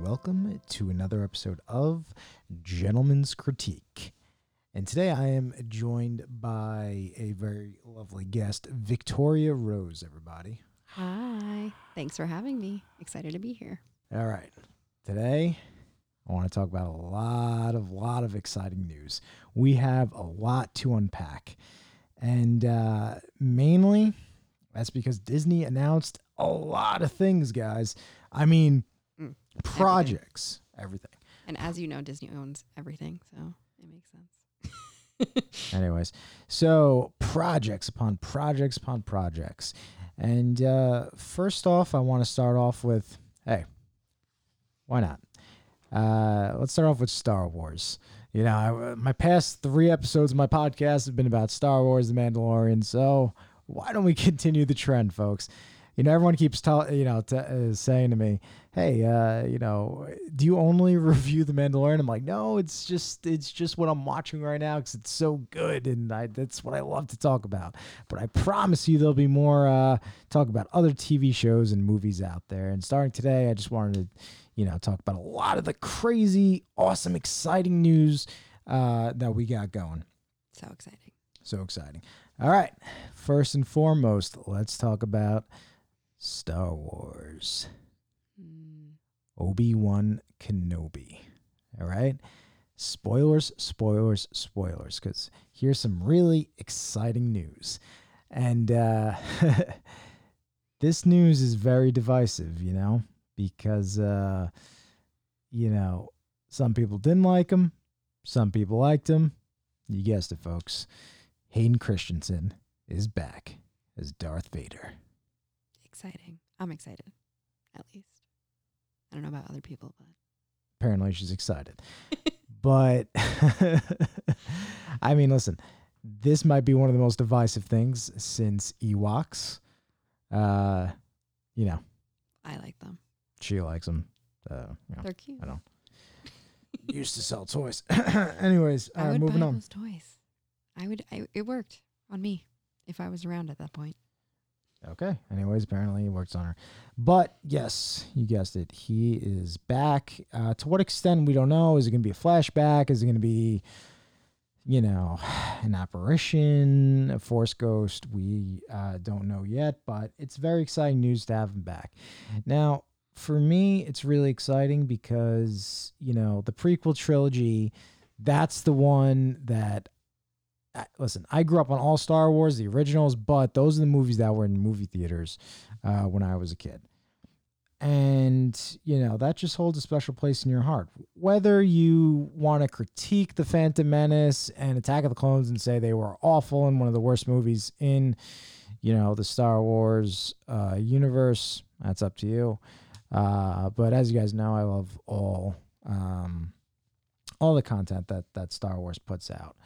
and welcome to another episode of Gentleman's Critique. And today I am joined by a very lovely guest, Victoria Rose, everybody. Hi. Thanks for having me. Excited to be here. All right. Today I want to talk about a lot of lot of exciting news. We have a lot to unpack. And uh, mainly that's because Disney announced a lot of things, guys. I mean, Mm, projects, everything. And as you know, Disney owns everything, so it makes sense. Anyways, so projects upon projects upon projects. And uh, first off, I want to start off with hey, why not? Uh, let's start off with Star Wars. You know, I, my past three episodes of my podcast have been about Star Wars, The Mandalorian. So why don't we continue the trend, folks? You know, everyone keeps telling you know, t- uh, saying to me, "Hey, uh, you know, do you only review The Mandalorian?" I'm like, "No, it's just it's just what I'm watching right now because it's so good, and I, that's what I love to talk about." But I promise you, there'll be more uh, talk about other TV shows and movies out there. And starting today, I just wanted to, you know, talk about a lot of the crazy, awesome, exciting news uh, that we got going. So exciting. So exciting. All right. First and foremost, let's talk about Star Wars. Obi Wan Kenobi. All right. Spoilers, spoilers, spoilers, because here's some really exciting news. And uh, this news is very divisive, you know, because, uh, you know, some people didn't like him, some people liked him. You guessed it, folks. Hayden Christensen is back as Darth Vader. exciting. I'm excited, at least. I don't know about other people, but apparently she's excited. but I mean, listen, this might be one of the most divisive things since Ewoks. Uh, you know, I like them. she likes them. Uh, you know, They're cute. I don't. Used to sell toys. Anyways, I uh, would moving buy on. those toys. I would. I, it worked on me if I was around at that point. Okay. Anyways, apparently he works on her. But yes, you guessed it. He is back. Uh, to what extent, we don't know. Is it going to be a flashback? Is it going to be, you know, an apparition, a force ghost? We uh, don't know yet, but it's very exciting news to have him back. Now, for me, it's really exciting because, you know, the prequel trilogy, that's the one that listen, I grew up on all Star Wars, the originals, but those are the movies that were in movie theaters uh, when I was a kid. And, you know, that just holds a special place in your heart. Whether you want to critique The Phantom Menace and Attack of the Clones and say they were awful and one of the worst movies in, you know, the Star Wars uh, universe, that's up to you. Uh, but as you guys know, I love all um, all the content that that Star Wars puts out.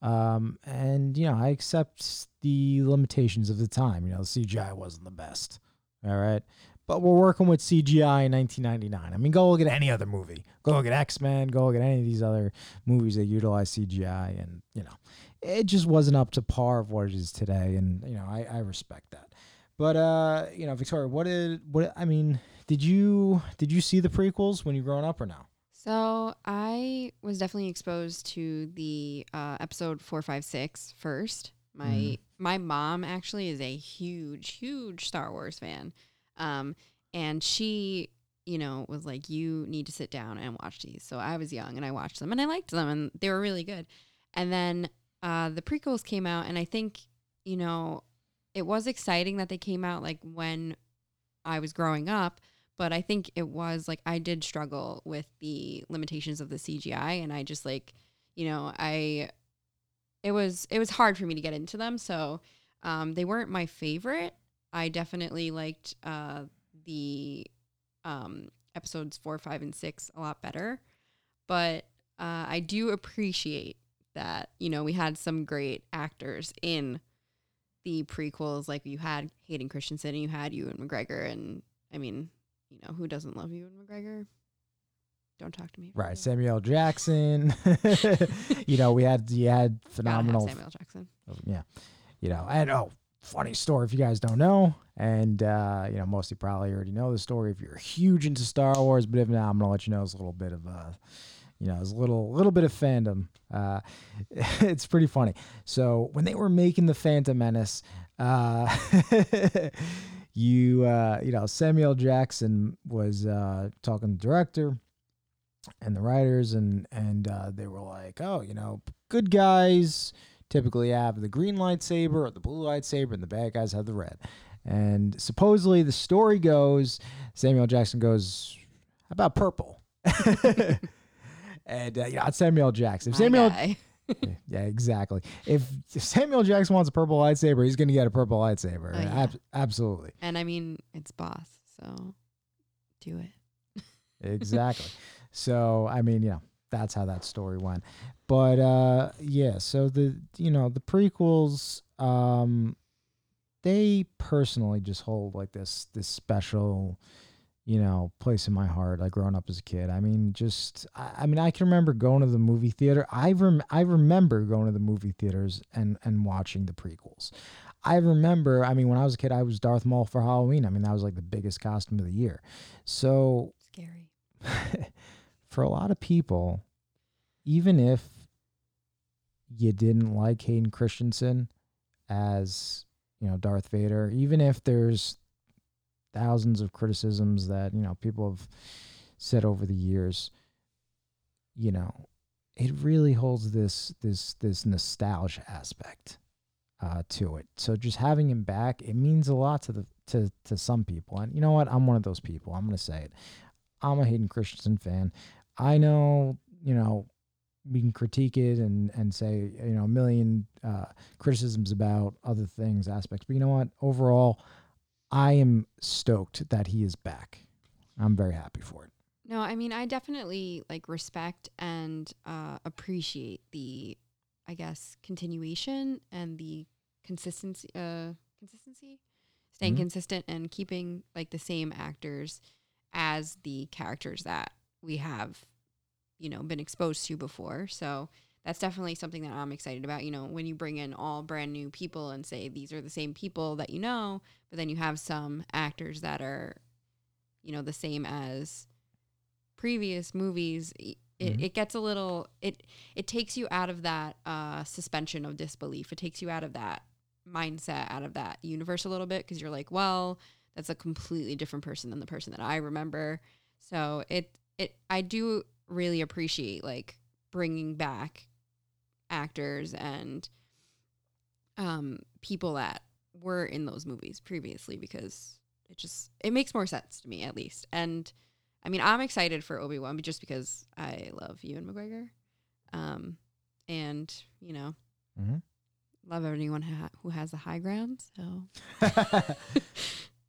Um, and you know, I accept the limitations of the time. You know, the CGI wasn't the best. All right. But we're working with CGI in 1999. I mean, go look at any other movie. Go look at X Men. Go look at any of these other movies that utilize CGI, and you know, it just wasn't up to par of what it is today. And you know, I, I respect that. But uh, you know, Victoria, what did what I mean? Did you did you see the prequels when you growing up or no? So I was definitely exposed to the uh, episode four, five, six first. My Mhm. my mom actually is a huge, huge Star Wars fan, um, and she, you know, was like, "You need to sit down and watch these." So I was young and I watched them and I liked them and they were really good. And then uh, the prequels came out, and I think you know it was exciting that they came out like when I was growing up but I think it was like I did struggle with the limitations of the CGI and I just like you know I it was it was hard for me to get into them. So um, they weren't my favorite. I definitely liked uh, the um, episodes four five and six a lot better. But uh, I do appreciate that you know we had some great actors in the prequels like you had Hayden Christensen and you had Ewan McGregor and I mean you know, who doesn't love Ewan McGregor? Don't talk to me. Right, Samuel Jackson. you know, we had you had phenomenal Samuel Jackson. Yeah. You know, and oh, funny story if you guys don't know, and uh, you know most you probably already know the story if you're huge into Star Wars. But if not, I'm gonna let you know it's a little bit of a, you know, it's a little little bit of fandom. Uh, it's pretty funny. So when they were making the Phantom Menace, uh, you uh, you know Samuel Jackson was uh, talking to the director and the writers, and and uh, they were like, oh, you know, good guys typically have the green lightsaber or the blue lightsaber, and the bad guys have the red. And supposedly the story goes, Samuel Jackson goes, how about purple? and uh, you know, it's Samuel Jackson. If Samuel. yeah, exactly. If, Samuel Jackson wants a purple lightsaber, he's going to get a purple lightsaber. Oh, yeah. Ab- absolutely. And I mean, it's boss, so do it. exactly. so I mean, you know, that's how that story went. But uh yeah, so the you know, the prequels um they personally just hold like this this special you know place in my heart like growing up as a kid. I mean just i, I mean i can remember going to the movie theater. I rem- i remember going to the movie theaters and and watching the prequels. I remember i mean when i was a kid i was darth maul for halloween. I mean that was like the biggest costume of the year. So Scary. for a lot of people, even if you didn't like Hayden Christensen as, you know, Darth Vader, even if there's thousands of criticisms that, you know, people have said over the years, you know, it really holds this this this nostalgia aspect uh, to it. So just having him back, it means a lot to the to to some people. And you know what? I'm one of those people. I'm gonna say it. I'm a Hayden Christensen fan. I know, you know, we can critique it and and say, you know, a million uh, criticisms about other things, aspects. But you know what? Overall, I am stoked that he is back. I'm very happy for it. No, I mean, I definitely like respect and uh, appreciate the, I guess, continuation and the consistency. Uh, consistency, staying Mhm. consistent and keeping like the same actors as the characters that we have, you know, been exposed to before. So that's definitely something that I'm excited about. You know, when you bring in all brand new people and say these are the same people that you know, but then you have some actors that are, you know, the same as previous movies it, Mhm. it gets a little it it takes you out of that uh suspension of disbelief it takes you out of that mindset out of that universe a little bit because you're like well that's a completely different person than the person that i remember so it it i do really appreciate like bringing back actors and um people that were in those movies previously because it just it makes more sense to me at least and I mean, I'm excited for Obi Wan just because I love Ewan McGregor, um, and you know, Mhm. love anyone ha- who has the high ground. So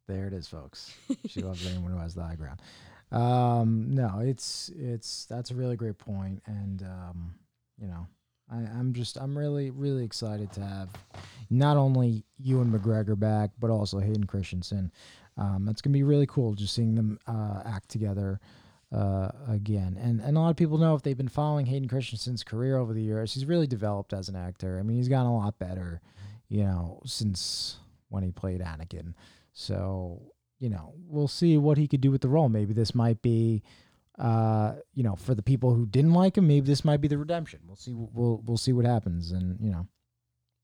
there it is, folks. She loves anyone who has the high ground. Um, no, it's it's that's a really great point, and um, you know, I, I'm just I'm really really excited to have not only Ewan McGregor back, but also Hayden Christensen. Um, it's gonna be really cool just seeing them uh, act together uh, again. And and a lot of people know if they've been following Hayden Christensen's career over the years, he's really developed as an actor. I mean, he's gotten a lot better, you know, since when he played Anakin. So you know, we'll see what he could do with the role. Maybe this might be, uh, you know, for the people who didn't like him, maybe this might be the redemption. We'll see. We'll we'll see what happens. And you know,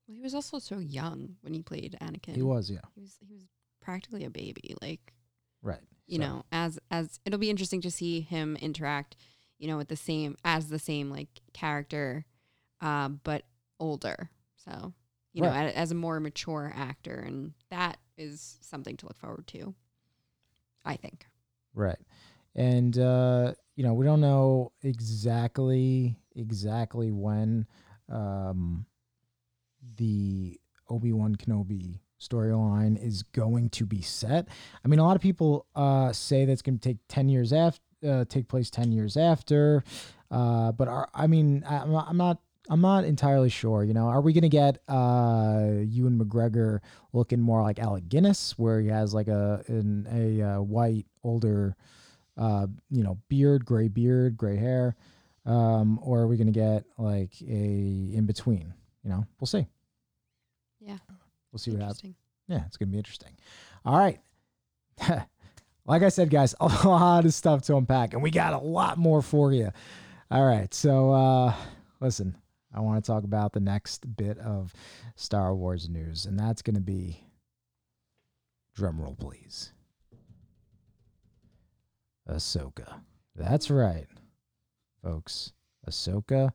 well, he was also so young when he played Anakin. he was, yeah, He was he was practically a baby. Like right. you So, know, as as it'll be interesting to see him interact, you know, with the same as the same like character, uh, but older. So you know, Right. a- as a more mature actor, and that is something to look forward to. I think. Right. And uh, you know, we don't know exactly exactly when um the Obi-Wan Kenobi storyline is going to be set. I mean, a lot of people uh say that's going to take 10 years after uh, take place 10 years after. Uh but are, I mean, I, I'm not, I'm not entirely sure. You know, are we gonna get uh Ewan McGregor looking more like Alec Guinness, where he has like a an, a uh, white older, uh, you know, beard, gray beard, gray hair, um, or are we gonna get like a in between? You know, we'll see. Yeah. We'll see what happens. Yeah, it's gonna be interesting. All right. like I said, guys, a lot of stuff to unpack, and we got a lot more for you. All right, so uh, listen, I want to talk about the next bit of Star Wars news, and that's gonna be drumroll, please. Ahsoka. That's right, folks. Ahsoka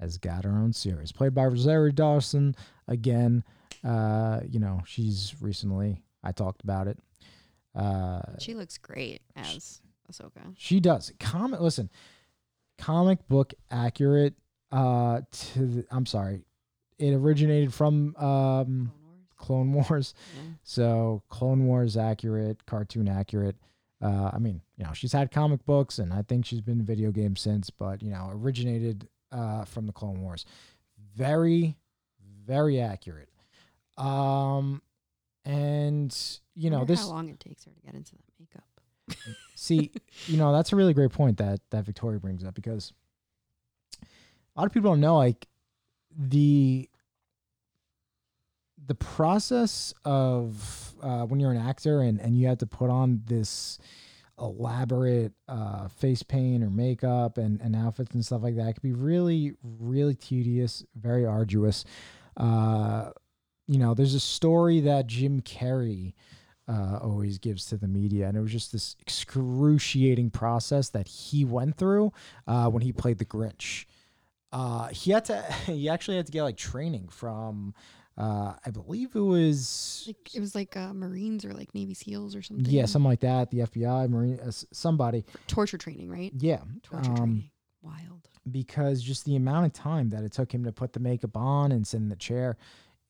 has got her own series, played by Rosario Dawson again. Uh, you know, she's recently I talked about it. Uh, She looks great as Ahsoka. she does. Comic listen, comic book accurate uh to the, I'm sorry. It originated from um Clone Wars. Clone Wars. Yeah. So Clone Wars accurate, cartoon accurate. Uh, I mean, you know, she's had comic books, and I think she's been in video games since. But you know, originated uh, from the Clone Wars. Very, very accurate. Um, and you know, this how long it takes her to get into that makeup. see, you know, that's a really great point that that Victoria brings up because a lot of people don't know like the the process of uh, when you're an actor and and you have to put on this elaborate uh, face paint or makeup and, and outfits and stuff like that can be really really tedious very arduous uh, you know there's a story that jim carrey uh, always gives to the media. And it was just this excruciating process that he went through uh, when he played the Grinch. Uh, he had to, he actually had to get like training from, uh, I believe it was, Like it was like uh, Marines or like Navy SEAls or something. yeah, something like that. The FBI, Marine, uh, somebody. For torture training, right? Yeah. Torture um, training. Wild. because just the amount of time that it took him to put the makeup on and sit in the chair,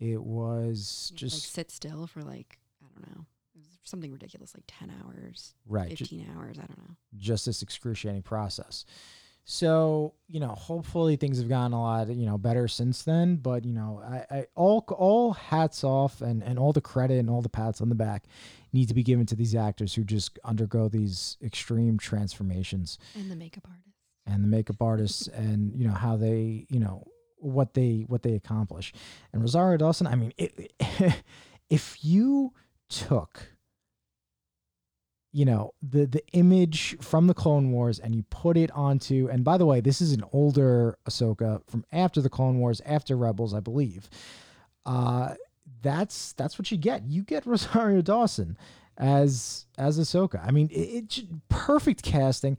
it was You to, like just sit still for like I don't know. It was something ridiculous, like ten hours, right. fifteen hours. I don't know. just this excruciating process. So you know, hopefully things have gotten a lot you know better since then. But you know, I, I all all hats off and and all the credit and all the pats on the back need to be given to these actors who just undergo these extreme transformations And the makeup artist. and the makeup artists and you know how they you know what they what they accomplish. And Rosario Dawson, I mean, it, if you took you know the the image from the Clone Wars and you put it onto and by the way, this is an older Ahsoka from after the Clone Wars, after Rebels, I believe. Uh that's that's what you get. You get Rosario Dawson as as Ahsoka. I mean, it, it perfect casting,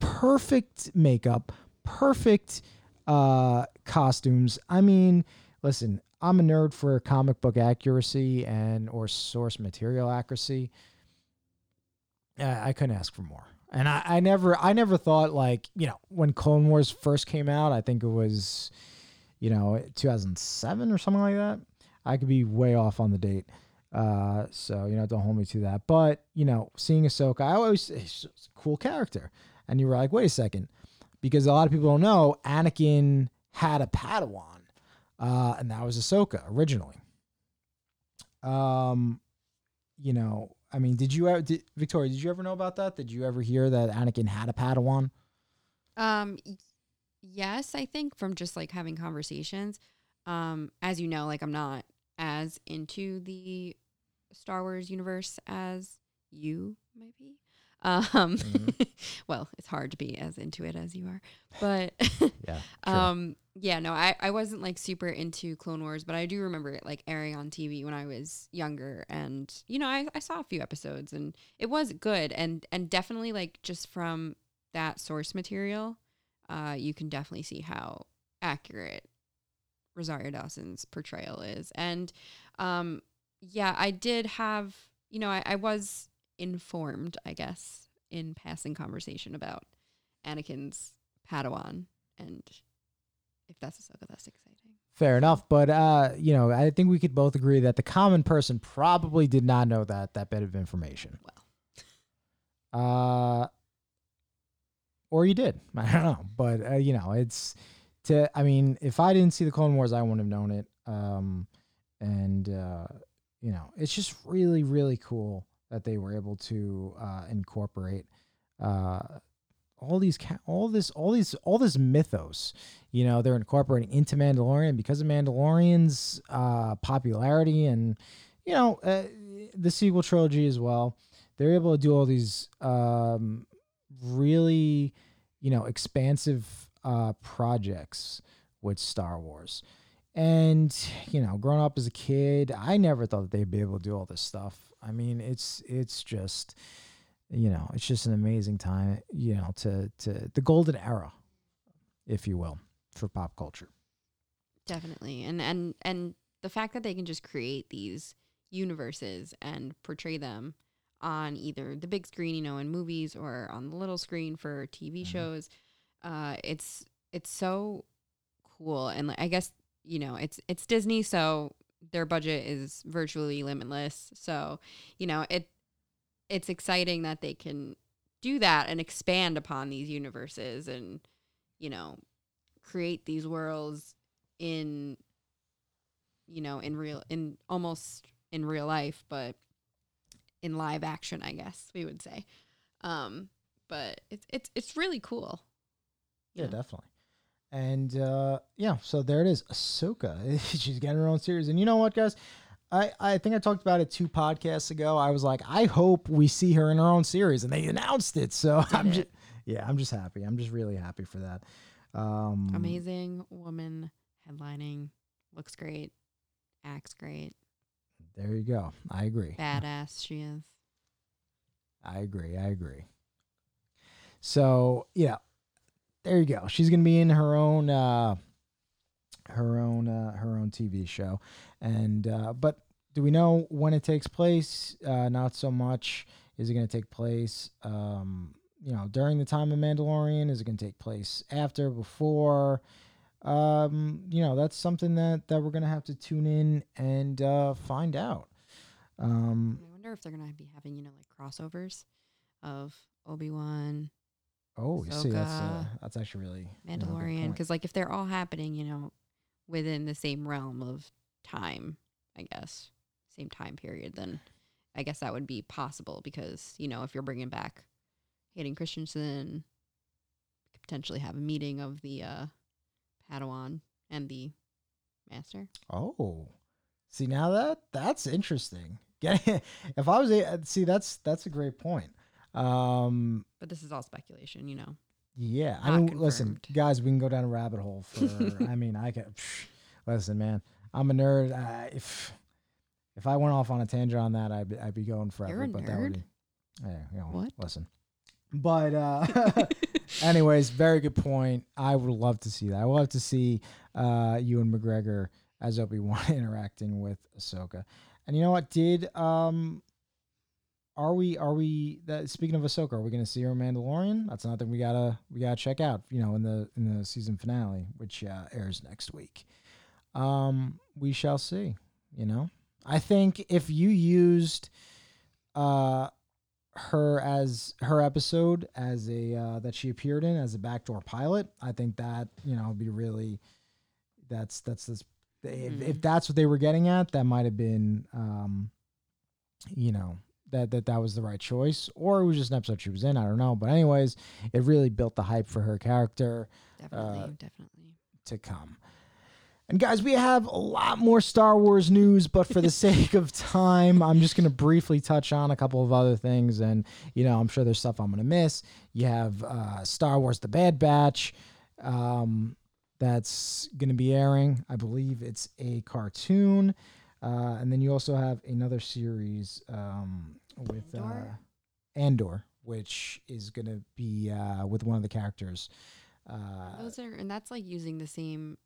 perfect makeup, perfect uh costumes. I mean, listen, I'm a nerd for comic book accuracy and or source material accuracy. Uh, I couldn't ask for more. And I, I never I never thought like, you know, when Clone Wars first came out, I think it was, you know, 2007 or something like that. I could be way off on the date. Uh, so, you know, don't hold me to that. But, you know, seeing Ahsoka, I always, it's a cool character. And you were like, wait a second. Because a lot of people don't know, Anakin had a Padawan. Uh, and that was Ahsoka originally. Um, you know, I mean, did you ever, did, Victoria, did you ever know about that? Did you ever hear that Anakin had a Padawan? Um, yes, I think from just like having conversations. Um, as you know, like I'm not as into the Star Wars universe as you might be. Um, Mhm. well, it's hard to be as into it as you are, but Yeah. um, yeah, no, I I wasn't like super into Clone Wars, but I do remember it like airing on TV when I was younger, and you know, I I saw a few episodes, and it was good, and and definitely like just from that source material, uh, you can definitely see how accurate Rosario Dawson's portrayal is. And um, yeah, I did have, you know, I, I was informed, I guess, in passing conversation about Anakin's Padawan. And if that's a Ahsoka, that's exciting. Fair enough, but uh, you know, I think we could both agree that the common person probably did not know that that bit of information. Well, uh, or you did. I don't know, but uh, you know, it's to. I mean, if I didn't see the Clone Wars, I wouldn't have known it. Um, and uh, you know, it's just really, really cool that they were able to uh, incorporate uh, all these all this all these all this mythos. You know they're incorporating into mandalorian because of mandalorian's uh popularity and you know uh, the sequel trilogy as well. They're able to do all these um really you know expansive uh projects with star wars. And you know growing up as a kid i never thought that they'd be able to do all this stuff i mean it's it's just you know, it's just an amazing time, you know, to to the golden era, if you will, for pop culture. Definitely. And and and the fact that they can just create these universes and portray them on either the big screen, you know, in movies or on the little screen for TV Mhm. shows, uh it's it's so cool and like, I guess, you know, it's it's Disney so their budget is virtually limitless. So, you know, it it's exciting that they can do that and expand upon these universes and you know create these worlds in you know in real in almost in real life but in live action i guess we would say um but it's it's it's really cool Yeah, Yeah. definitely. And uh yeah, so there it is. Ahsoka. She's getting her own series. And you know what, guys? I, I think I talked about it two podcasts ago. I was like, I hope we see her in her own series, and they announced it. So Did I'm it. just yeah, I'm just happy. I'm just really happy for that. Um amazing woman headlining looks great acts great There you go. I agree. badass she is I agree. I agree. So yeah, there you go. She's gonna be in her own uh her own uh her own TV show. And uh but do we know when it takes place? Uh not so much. Is it gonna take place um you know during the time of Mandalorian? Is it gonna take place after, before? Um, you know, that's something that that we're gonna have to tune in and uh find out. Um i wonder if they're gonna be having you know like crossovers of obi-wan Oh, you see, that's uh, that's actually really you know, a good Mandalorian because like if they're all happening, you know, within the same realm of time, I guess, same time period, then I guess that would be possible because you know if you're bringing back Hayden Christensen, could potentially have a meeting of the uh, Padawan and the Master. Oh, see now that that's interesting. If I was a see that's that's a great point. Um, But this is all speculation, you know. yeah, I Not mean, listen, guys, we can go down a rabbit hole for. I mean, I can. listen, man, I'm a nerd. Uh, if if I went off on a tangent on that, I'd be, I'd be going forever. a but that would be, yeah, you know, What? Listen, but uh, anyways, very good point. I would love to see that. I would love to see uh, Ewan McGregor as Obi Wan interacting with Ahsoka. And you know what? Did um, are we are we that speaking of Ahsoka? Are we going to see her in Mandalorian? That's another thing we gotta we gotta check out. You know, in the in the season finale, which uh, airs next week. Um, we shall see. You know, I think if you used uh her as her episode as a uh, that she appeared in as a backdoor pilot. I think that you know would be really that's that's this if, if Mhm. that's what they were getting at, that might have been um, you know that that that was the right choice, or it was just an episode she was in. I don't know, but anyways, it really built the hype for her character Definitely, Uh, definitely. to come. And guys, we have a lot more Star Wars news, but for the sake of time, I'm just going to briefly touch on a couple of other things. And, you know, I'm sure there's stuff I'm going to miss. You have uh, Star Wars The Bad Batch um, that's going to be airing. I believe it's a cartoon. Uh, and then you also have another series um, with Andor? Uh, Andor, which is going to be uh, with one of the characters. Uh, Those are, and that's like using the same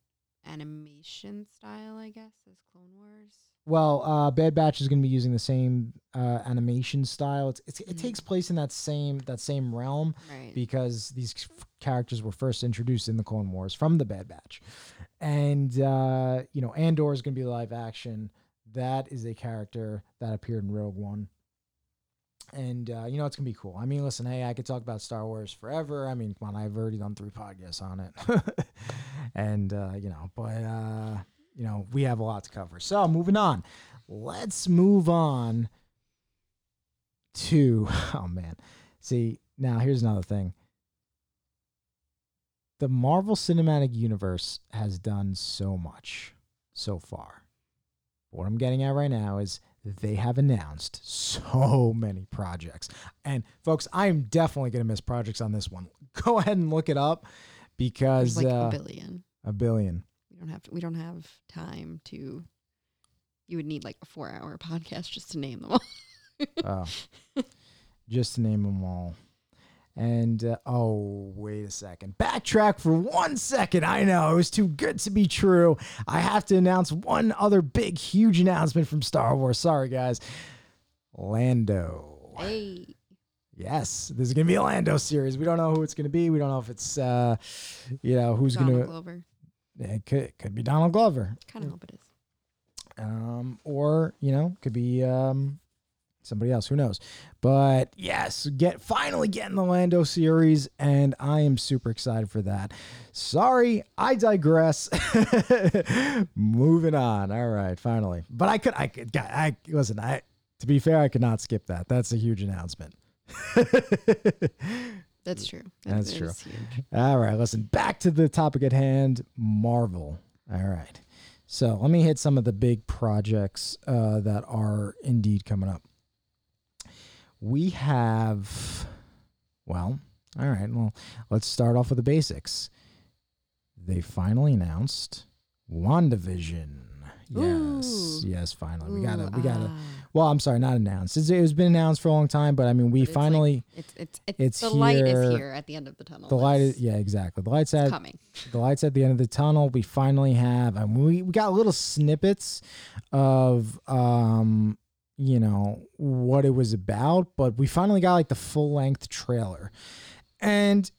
animation style, I guess, as Clone Wars. Well, uh, Bad Batch is going to be using the same uh, animation style. It's, it's, it Mhm. takes place in that same that same realm Right. because these f- characters were first introduced in the Clone Wars from the Bad Batch, and uh, you know Andor is going to be live action. That is a character that appeared in Rogue One, and uh, you know it's gonna be cool. I mean, listen, hey, I could talk about Star Wars forever. I mean, come on, I've already done three podcasts on it, and uh, you know, but uh, you know, we have a lot to cover. So moving on, let's move on to oh man, see now here's another thing. the Marvel Cinematic Universe has done so much so far. What I'm getting at right now is they have announced so many projects. And folks, I am definitely going to miss projects on this one. Go ahead and look it up because There's like uh, a billion. a billion. We don't have to, we don't have time to. You would need like a four-hour podcast just to name them all. Oh, just to name them all. And uh, oh, wait a second. Backtrack for one second. I know it was too good to be true. I have to announce one other big, huge announcement from Star Wars. Sorry, guys. Lando. hey, Yes, there's gonna be a Lando series. We don't know who it's gonna be. We don't know if it's, uh, you know, who's Donald gonna. Glover. It could could be Donald Glover. Kind of hope it is. um, or you know, could be um, somebody else. Who knows? But yes, get finally getting the Lando series, and I am super excited for that. Sorry, I digress. Moving on. All right, finally. But I could, I could, I listen. I to be fair, I could not skip that. That's a huge announcement. That's true. That's true. All right, listen, back to the topic at hand Marvel. All right. So let me hit some of the big projects uh, that are indeed coming up. We have, well, all right, well, let's start off with the basics. They finally announced WandaVision. Yes, Ooh. yes, finally. we gotta, we gotta. ah. Well, I'm sorry, not announced. It's, it's been announced for a long time, but I mean, we it's like- finally, It's it's it's, It's the light is here at the end of the tunnel. the light is, yeah, exactly. The light's at coming. the lights at the end of the tunnel. We finally have, and we, we got little snippets of, um, you know, what it was about, but we finally got like the full length trailer. And,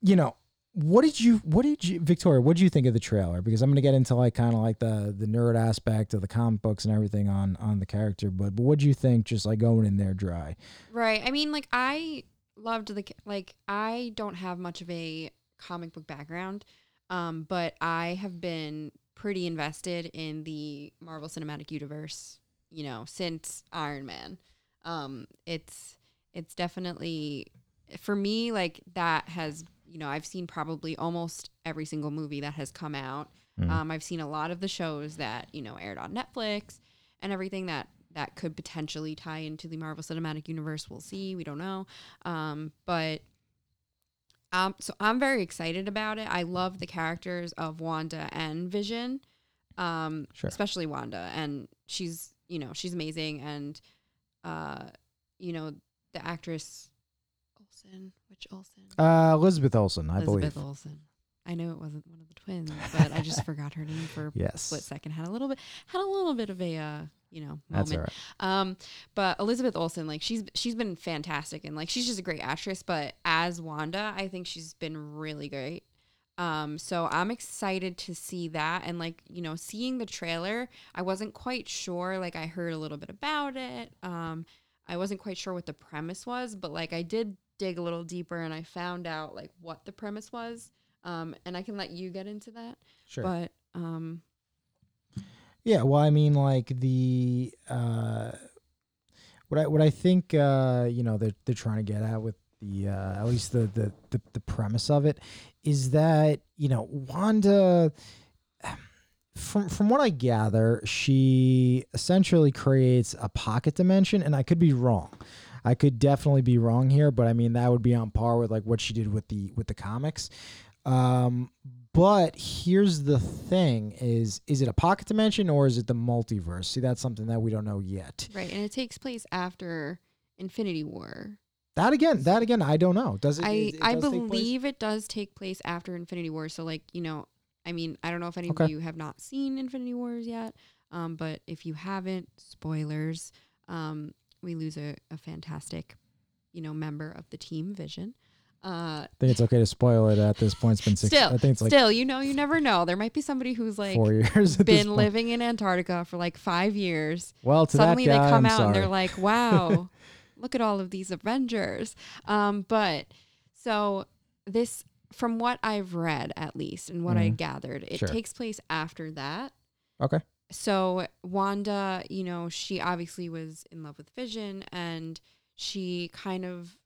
you know, what did you, what did you, Victoria, what did you think of the trailer? Because I'm to get into like kind of like the, the nerd aspect of the comic books and everything on, on the character. But, but what do you think just like going in there dry? Right. I mean, like I loved the like I don't have much of a comic book background, um, but I have been pretty invested in the Marvel Cinematic Universe. You know, since Iron Man, um, it's it's definitely for me like that has you know I've seen probably almost every single movie that has come out. Mhm. Um, I've seen a lot of the shows that you know aired on Netflix and everything that that could potentially tie into the Marvel Cinematic Universe. We'll see. We don't know. Um, but um, so I'm very excited about it. I love the characters of Wanda and Vision, um, Sure. especially Wanda, and she's you know she's amazing, and uh, you know the actress Olsen, which Olsen, Uh, Elizabeth Olsen, I Elizabeth believe. Olsen. I know it wasn't one of the twins, but I just forgot her name for a split second. Had a little bit, had a little bit of a, uh, you know, moment. That's all right. Um, but Elizabeth Olsen, like she's she's been fantastic and like she's just a great actress. But as Wanda, I think she's been really great. Um, so I'm excited to see that and like you know seeing the trailer. I wasn't quite sure. Like I heard a little bit about it. Um, I wasn't quite sure what the premise was, but like I did dig a little deeper and I found out like what the premise was. Um, and I can let you get into that. Sure. But um, Yeah, well, I mean, like the uh, what I what I think uh, you know they're they're trying to get at with the uh, at least the, the the the premise of it is that you know Wanda. From from what I gather, she essentially creates a pocket dimension, and I could be wrong. I could definitely be wrong here, but I mean that would be on par with like what she did with the with the comics. Um, but here's the thing: is is it a pocket dimension or is it the multiverse? See, that's something that we don't know yet. right, and it takes place after Infinity War. That again, that again, I don't know. Does it? I it- it I does believe it does take place after Infinity War. So like you know, I mean, I don't know if any Okay. of you have not seen Infinity Wars yet, um, but if you haven't, spoilers. Um, we lose a, a fantastic, you know, member of the team, Vision. Uh, I think it's okay to spoil it at this point. It's been six. still, I think it's like still, you know, you never know. There might be somebody who's like four years. Been living in Antarctica for like five years. Well, to Suddenly that guy, they come I'm out sorry. and they're like, "Wow, look at all of these Avengers." Um, but so this, from what I've read, at least, and what I Mhm. gathered, it Sure. takes place after that. okay. So Wanda, you know, she obviously was in love with Vision, and she kind of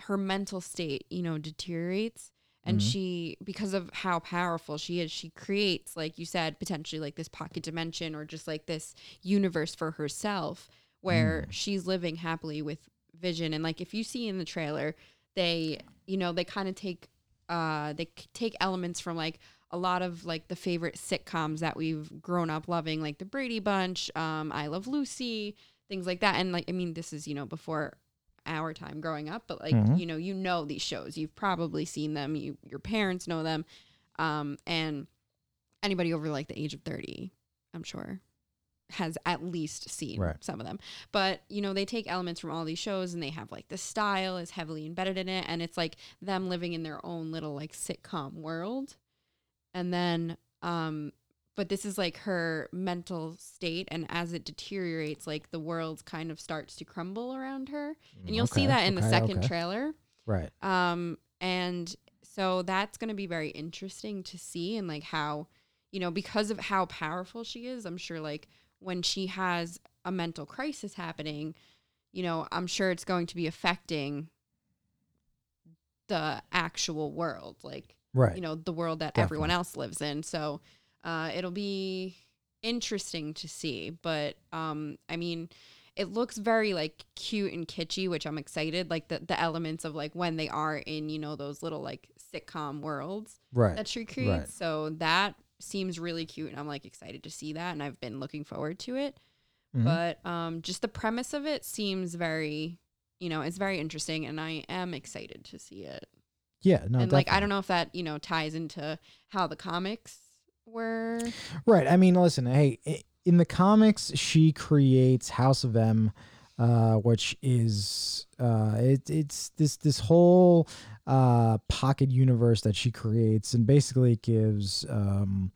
her mental state, you know, deteriorates, and Mhm. she because of how powerful she is she creates like you said potentially like this pocket dimension or just like this universe for herself where she's living happily with vision. And like if you see in the trailer they you know they kind of take uh they take elements from like a lot of like the favorite sitcoms that we've grown up loving like the Brady Bunch um I Love Lucy things like that. And like I mean this is you know before our time growing up but like Mhm. you know you know these shows. You've probably seen them. You your parents know them. Um and anybody over like the age of 30 i'm sure has at least seen Right. some of them but you know they take elements from all these shows and they have like the style is heavily embedded in it and it's like them living in their own little like sitcom world and then um but this is like her mental state and as it deteriorates like the world kind of starts to crumble around her and you'll see that in the second okay. trailer Right. um and so that's going to be very interesting to see and like how you know because of how powerful she is i'm sure like when she has a mental crisis happening you know i'm sure it's going to be affecting the actual world like Right. you know the world that everyone else lives in so uh, it'll be interesting to see but um i mean it looks very like cute and kitschy which i'm excited like the, the elements of like when they are in you know those little like sitcom worlds right. that she creates right. so that seems really cute and i'm like excited to see that and i've been looking forward to it Mhm. but um just the premise of it seems very you know it's very interesting and i am excited to see it yeah. No. and like I don't know if that you know ties into how the comics were. Right. I mean, listen. Hey, in the comics, she creates House of M, uh, which is uh, it, it's this this whole uh, pocket universe that she creates, and basically gives um,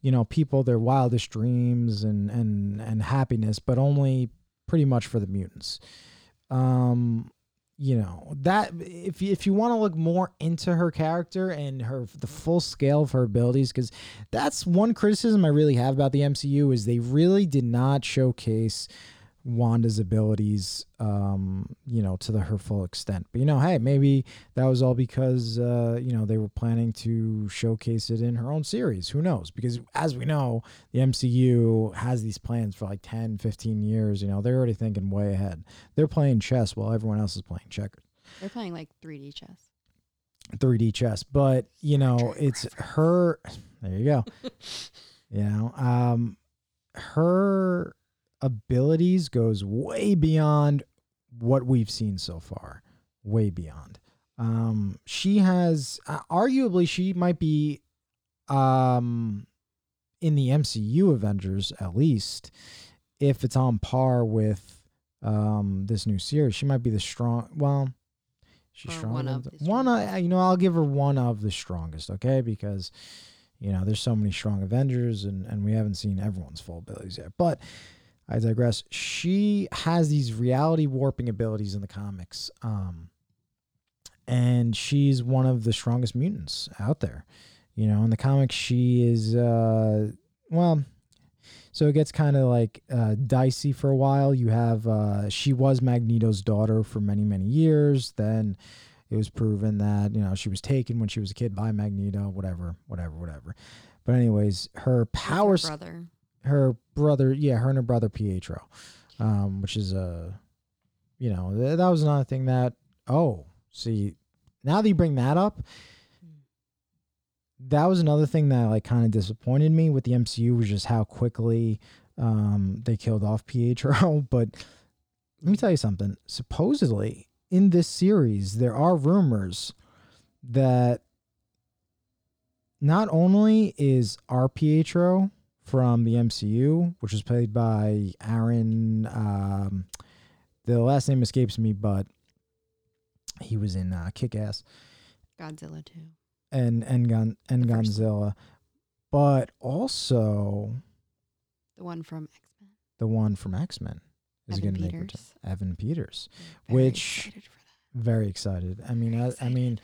you know people their wildest dreams and and and happiness, but only pretty much for the mutants. Um, you know that if you, if you want to look more into her character and her the full scale of her abilities because that's one criticism I really have about the MCU is they really did not showcase Wanda's abilities, um, you know, to the her full extent. But you know, hey, maybe that was all because uh, you know they were planning to showcase it in her own series. Who knows? Because as we know, the MCU has these plans for like 10, 15 years. You know, they're already thinking way ahead. They're playing chess while everyone else is playing checkers. They're playing like 3D chess. 3D chess, but you know, it's her. There you go. you know, um, her abilities goes way beyond what we've seen so far. Way beyond. Um, she has uh, arguably she might be, um, in the MCU Avengers at least, if it's on par with um this new series, she might be the strong. Well, she's strong. one of the one. uh, strongest. you know, I'll give her one of the strongest. Okay, because you know there's so many strong Avengers, and and we haven't seen everyone's full abilities yet. But I digress. She has these reality warping abilities in the comics. Um, and she's one of the strongest mutants out there. You know, in the comics, she is, uh, well, so it gets kind of like uh, dicey for a while. You have, uh, she was Magneto's daughter for many, many years. Then it was proven that, you know, she was taken when she was a kid by Magneto, whatever, whatever, whatever. But, anyways, her With her powers brother. Her brother, yeah, her and her brother Pietro, um, which is a, you know, th- that was another thing that. Oh, see, now that you bring that up, that was another thing that like kind of disappointed me with the MCU was just how quickly um, they killed off Pietro. but let me tell you something. Supposedly in this series, there are rumors that not only is our Pietro from the MCU, which was played by Aaron. Um, the last name escapes me, but he was in uh, Kick Ass Godzilla too. and and Gon and The Godzilla, but also The one from X Men. the one from X Men is going to make return. Evan Peters. Very Which- excited. Very excited. I mean, I, I mean,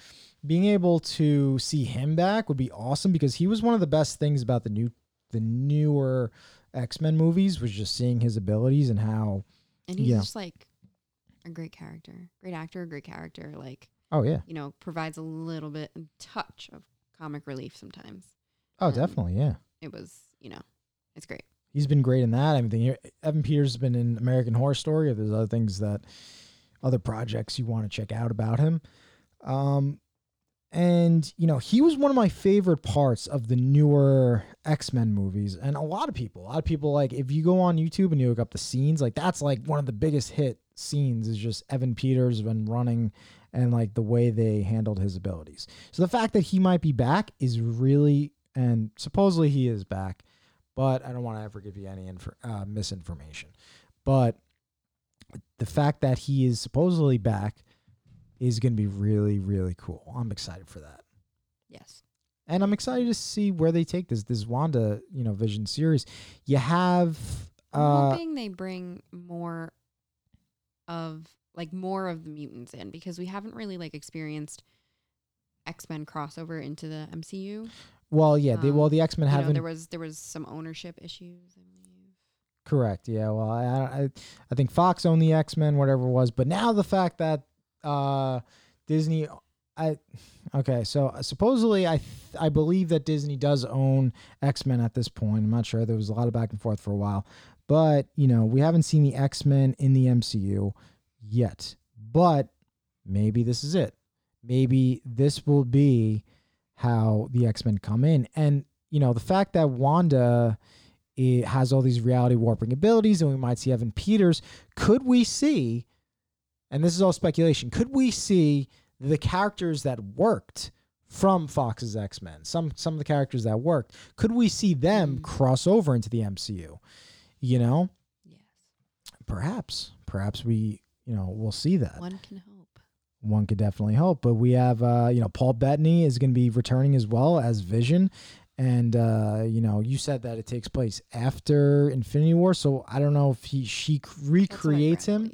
being able to see him back would be awesome because he was one of the best things about the new the newer X Men movies was just seeing his abilities and how And he's yeah. just like a great character, great actor, a great character. Like Oh yeah. you know, provides a little bit, a touch of comic relief sometimes. Oh, Um, definitely. Yeah. It was, you know, it's great. He's been great in that. I mean, Evan Peters has been in American Horror Story. If there's other things that, other projects you want to check out about him, um, and you know, he was one of my favorite parts of the newer X Men movies. And a lot of people, a lot of people like if you go on YouTube and you look up the scenes, like that's like one of the biggest hit scenes is just Evan Peters when running and like the way they handled his abilities. So the fact that he might be back is really, and supposedly he is back but I don't want to ever give you any infor- uh, misinformation. But the fact that he is supposedly back is going to be really, really cool. I'm excited for that, Yes. and I'm excited to see where they take this this Wanda, you know, Vision series. You have, I'm uh, hoping they bring more of like more of the mutants in because we haven't really like experienced X Men crossover into the MCU. well, yeah, they, well, um, the X Men You know, haven't there was there was some ownership issues. I. Correct. Yeah. Well, I I, I think Fox owned the X Men, whatever it was, but now the fact that uh, Disney, I okay, so supposedly I I believe that Disney does own X Men at this point. I'm not sure. There was a lot of back and forth for a while, but you know we haven't seen the X Men in the MCU yet. But maybe this is it. Maybe this will be how the X Men come in, and you know the fact that Wanda it has all these reality warping abilities, and we might see Evan Peters. Could we see, and this is all speculation, could we see the characters that worked from Fox's X Men, some some of the characters that worked, could we see them Mm. cross over into the MCU? You know, Yes. perhaps, perhaps we, you know, we'll see that One can hope. one could definitely hope. But we have, uh, you know, Paul Bettany is going to be returning as well as Vision. And uh, you know, you said that it takes place after Infinity War, so I don't know if he she c- That's what I recreates him.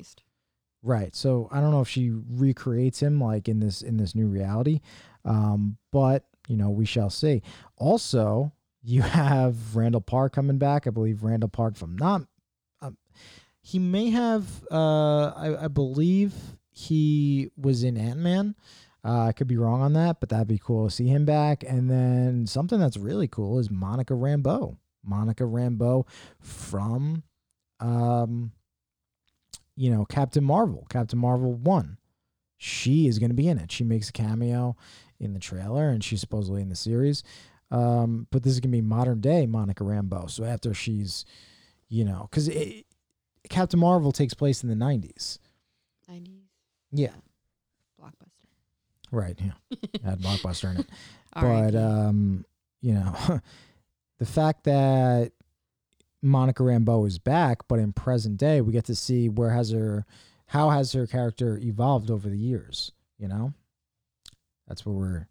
Right. So I don't know if she recreates him like in this in this new reality. Um, but you know, we shall see. Also, you have Randall Park coming back. I believe Randall Park from not um, he may have uh I, I believe he was in Ant-Man. Uh, I could be wrong on that, but that'd be cool to see him back. And then something that's really cool is Monica Rambeau. Monica Rambeau from um you know, Captain Marvel, Captain Marvel 1. She is going to be in it. She makes a cameo in the trailer and she's supposedly in the series. Um, but this is going to be modern day Monica Rambeau. So after she's, you know, because Captain Marvel takes place in the 90s. 90s. Yeah. Blockbuster. Right. Yeah. Had Blockbuster in it. Right. but um, you know, the fact that Monica Rambeau is back, but in present day, we get to see where has her, how has her character evolved over the years. You know, that's what we're,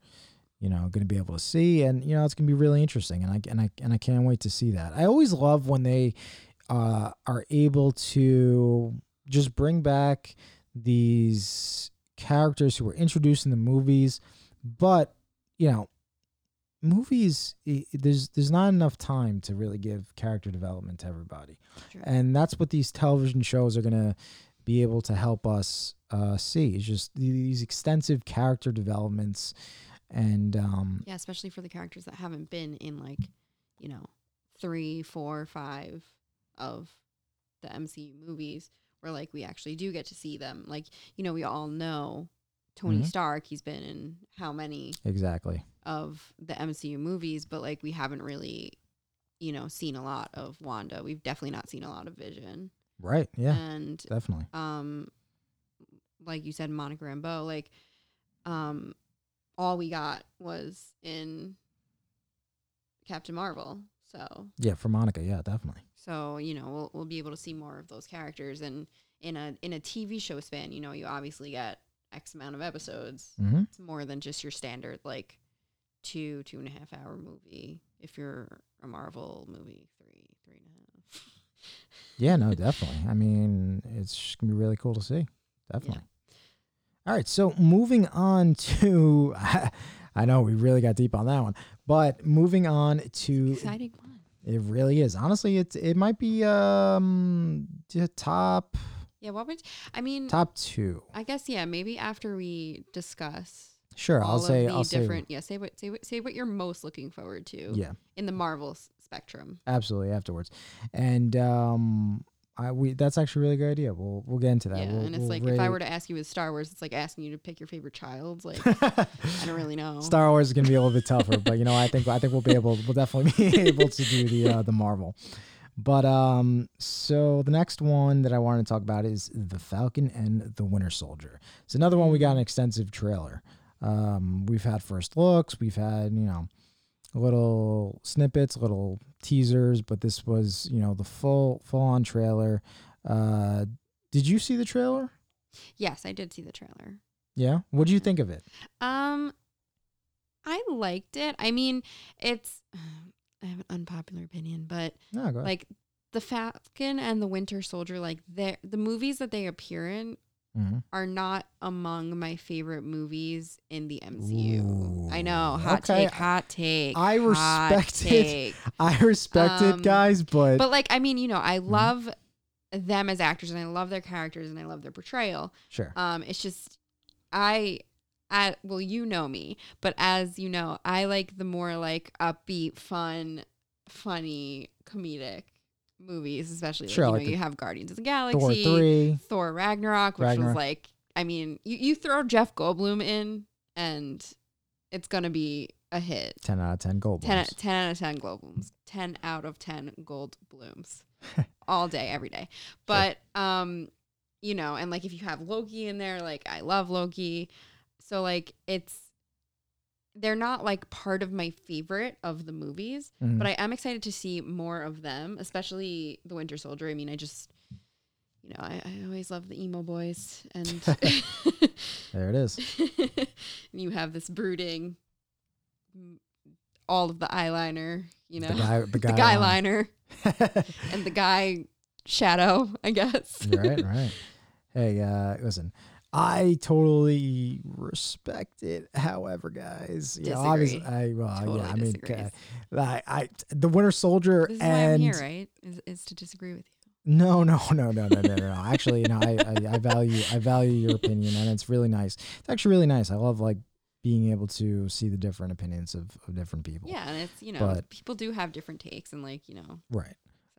you know, going to be able to see, and you know, it's going to be really interesting, and I and I and I can't wait to see that. I always love when they uh, are able to just bring back these characters who were introduced in the movies, but you know, movies there's there's not enough time to really give character development to everybody, Sure. and that's what these television shows are gonna be able to help us uh, see. Is just these extensive character developments, and um, yeah, especially for the characters that haven't been in like, you know, three, four, five of the MCU movies, where like we actually do get to see them. Like, you know, we all know Tony Mhm. Stark. He's been in how many exactly. of the MCU movies, but like we haven't really, you know, seen a lot of Wanda. We've definitely not seen a lot of Vision. Right. Yeah. And definitely. um like you said Monica Rambeau, like um all we got was in Captain Marvel. So Yeah. For Monica. Yeah. Definitely. so, you know, we'll we'll be able to see more of those characters and in a in a TV show span, you know, you obviously get X amount of episodes. hmm It's more than just your standard like two, two and a half hour movie. If you're a Marvel movie, three, three and a half. Yeah. No. Definitely. I mean, it's gonna be really cool to see. Definitely. All right. So moving on to, I know we really got deep on that one, but moving on to Exciting one. It really is. Honestly, it's it might be um the top Yeah, what would I mean? Top two. I guess yeah, maybe after we discuss Sure, all I'll say. the I'll say. different. yeah, say what say what say what you're most looking forward to. Yeah, in the Marvel spectrum. absolutely. Afterwards, and um, I we that's actually a really good idea. We'll we'll get into that. yeah, We'll- and it's we'll like if I were to ask you with Star Wars, it's like asking you to pick your favorite child. Like I don't really know. Star Wars is gonna be a little bit tougher, but you know, I think I think we'll be able, we'll definitely be able to do the uh, the Marvel. But um, so the next one that I wanted to talk about is the Falcon and the Winter Soldier. It's another one we got an extensive trailer. Um, we've had first looks, we've had you know, little snippets, little teasers, but this was you know the full full on trailer. Uh, did you see the trailer? yes, I did see the trailer. Yeah. What do you think of it? Um, I liked it. I mean, it's I have an unpopular opinion, but No, like the Falcon and the Winter Soldier, like they the movies that they appear in Mhm. are not among my favorite movies in the MCU. I know, hot okay. take, hot take. I respect it. take. I respect Um, it, guys, but, But like, I mean, you know, I Mm-hmm. love them as actors and I love their characters and I love their portrayal. sure. Um, it's just I I well, you know me, but as you know, I like the more like upbeat, fun, funny, comedic movies, especially like, Sure, you like know, you have Guardians of the Galaxy, Thor Galaxy, three. Thor Ragnarok, which Ragnarok. was like I mean, you, you throw Jeff Goldblum in and it's gonna be a hit. 10 out of 10 gold 10, 10 out of 10 Goldblums 10 out of 10 gold blooms all day every day but um you know and like if you have loki in there like i love loki so like it's they're not like part of my favorite of the movies Mhm. but i am excited to see more of them especially the winter soldier i mean i just you know i, I always love the emo boys and there it is. and you have this brooding all of the eyeliner you know the guy, the the guy, guy liner and the guy shadow i guess right, right. Hey, uh, listen, I totally respect it. However, guys, you know, obviously, I, well, Totally yeah, I mean, uh, I, I, the Winter Soldier this is why i'm and here right is, is to disagree with you No, no, no, no, no, no, no. no. Actually, no, I, I, I value, I value your opinion, and it's really nice. It's actually really nice. I love like being able to see the different opinions of, of different people. yeah and it's you know But- people do have different takes and like you know Right.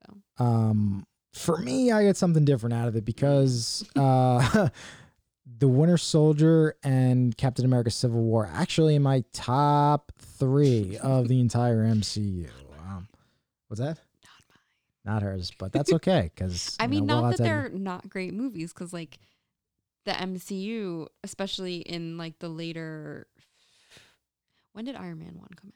so Um, for me, I get something different out of it because uh, the Winter Soldier and Captain America: Civil War actually in my top three of the entire MCU. Um, what's that? not mine Not hers, but that's okay because i mean not that they're not great movies because like the mcu especially in like the later when did iron man 1 come out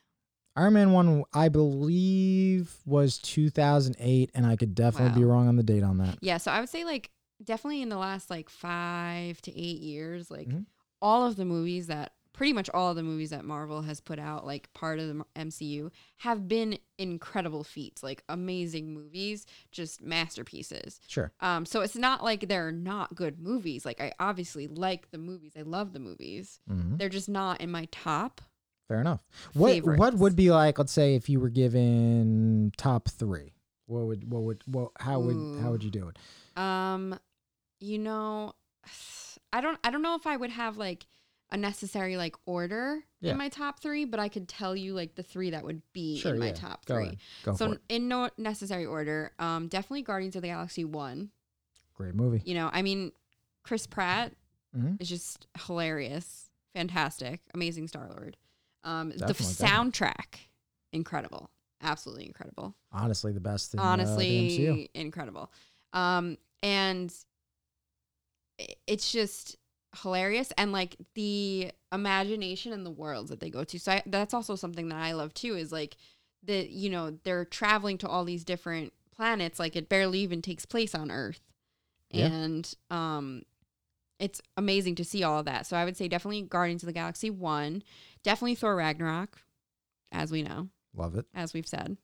Iron Man one, I believe, was 2008, and I could definitely be wrong on the date on that. Yeah, so I would say like definitely in the last like five to eight years, like Mhm. all of the movies that pretty much all of the movies that Marvel has put out, like part of the MCU, have been incredible feats, like amazing movies, just masterpieces. Sure. Um, so it's not like they're not good movies. Like I obviously like the movies, I love the movies. hmm They're just not in my top. Fair enough. What what would be like? Let's say if you were given top three, what would what would what how would how would you do it? Um, you know, I don't I don't know if I would have like a necessary like order Yeah. in my top three, but I could tell you like the three that would be Sure, in my yeah. top Go three. So in no necessary order, um, definitely Guardians of the Galaxy one. Great movie. You know, I mean, Chris Pratt Mhm. is just hilarious, fantastic, amazing Star Lord. Um, the soundtrack, incredible, absolutely incredible Honestly, the best. In, honestly uh, the MCU. incredible um and it's just hilarious and like the imagination and the worlds that they go to so I, that's also something that i love too is like the you know they're traveling to all these different planets like it barely even takes place on earth Yeah. and um it's amazing to see all of that so i would say definitely guardians of the galaxy 1 definitely thor ragnarok as we know Love it. as we've said.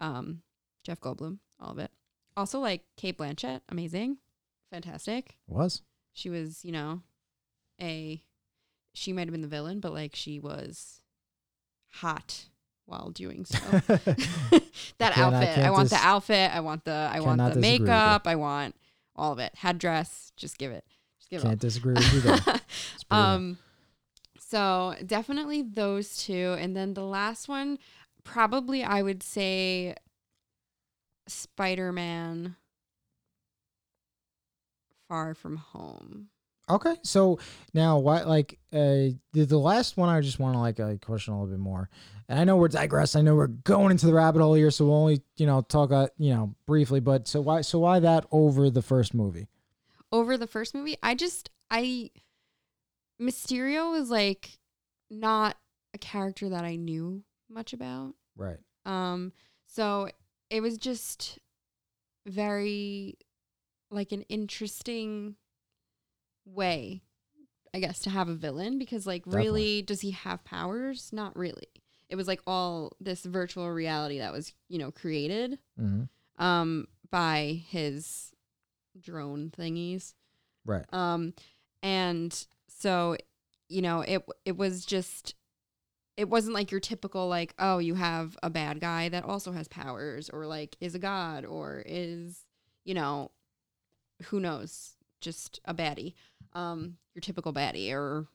Um, Jeff Goldblum, all of it. Also, like Cate Blanchett, amazing, fantastic. Was She was, you know, a she might have been the villain, but like she was hot while doing so. that I outfit, I, can't want the outfit. I want the I want the disagree with you. makeup. I want all of it. Head dress, just give it. Just give Can't it. disagree with you there. all. It's brutal. um, so definitely those two, and then the last one, probably I would say Spider Man. Far from home. Okay, so now why Like uh, the the last one, I just want to like uh, question a little bit more. And I know we're digressing. I know we're going into the rabbit hole here, so we'll only you know talk uh, you know briefly. But so why so why that over the first movie? over the first movie. I just I Mysterio was like not a character that I knew much about. Right. Um so it was just very like an interesting way I guess to have a villain because like really does he have powers? Not really. It was like all this virtual reality that was, you know, created hmm um by his drone thingies. Right. Um, and so, you know, it it was just, it wasn't like your typical like, oh, you have a bad guy that also has powers, or like is a god, or is, you know, who knows, just a baddie, um, your typical baddie or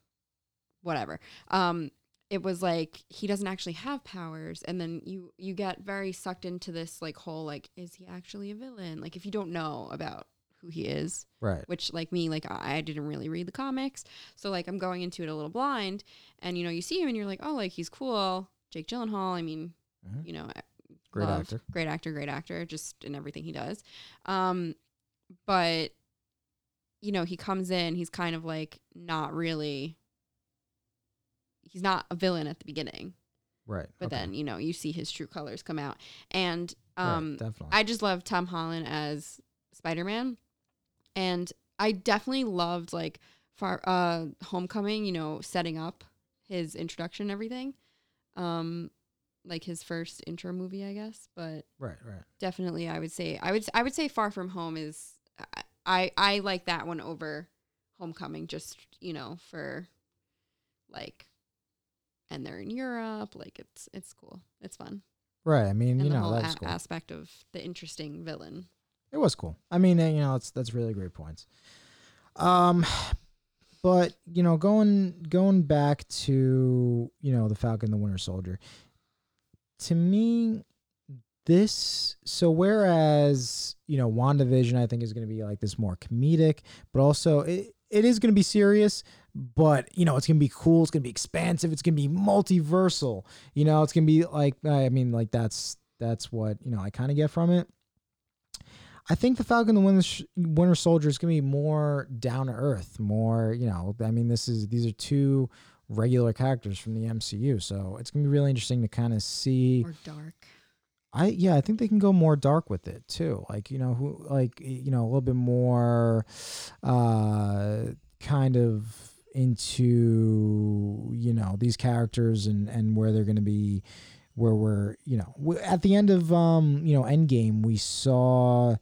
whatever. Um, it was like he doesn't actually have powers, and then you you get very sucked into this like whole like, is he actually a villain? Like if you don't know about who he is Right. which like me like i I didn't really read the comics so like i'm going into it a little blind and you know you see him and you're like oh like he's cool jake gyllenhaal i mean Mhm. you know Great love- actor. great actor great actor just in everything he does um but you know he comes in he's kind of like not really he's not a villain at the beginning Right. but okay. then you know you see his true colors come out and Right, um definitely. I just love Tom Holland as Spider Man, and I definitely loved like far uh Homecoming. You know, setting up his introduction and everything, um, like his first intro movie, I guess. But right. Right. definitely, I would say I would I would say Far From Home is I I, like that one over Homecoming. Just you know for like. And they're in Europe, like it's it's cool, it's fun, Right. I mean, and you the know, whole that's a- cool. aspect of the interesting villain. It was cool. I mean, you know, it's that's really great points. Um, but you know, going going back to you know the Falcon, the Winter Soldier. To me, this so whereas you know WandaVision, I think is going to be like this more comedic, but also it, it is going to be serious. But you know, it's gonna be cool. It's gonna be expansive. It's gonna be multiversal. You know, it's gonna be like I mean, like that's that's what you know I kind of get from it. I think the Falcon, the Winter, Winter Soldier is gonna be more down to earth, more you know. I mean, this is these are two regular characters from the MCU, so it's gonna be really interesting to kind of see. Or dark. I yeah, I think they can go more dark with it too. Like you know who like you know a little bit more, uh, kind of into you know these characters and and where they're gonna be where we're you know at the end of um you know Endgame we saw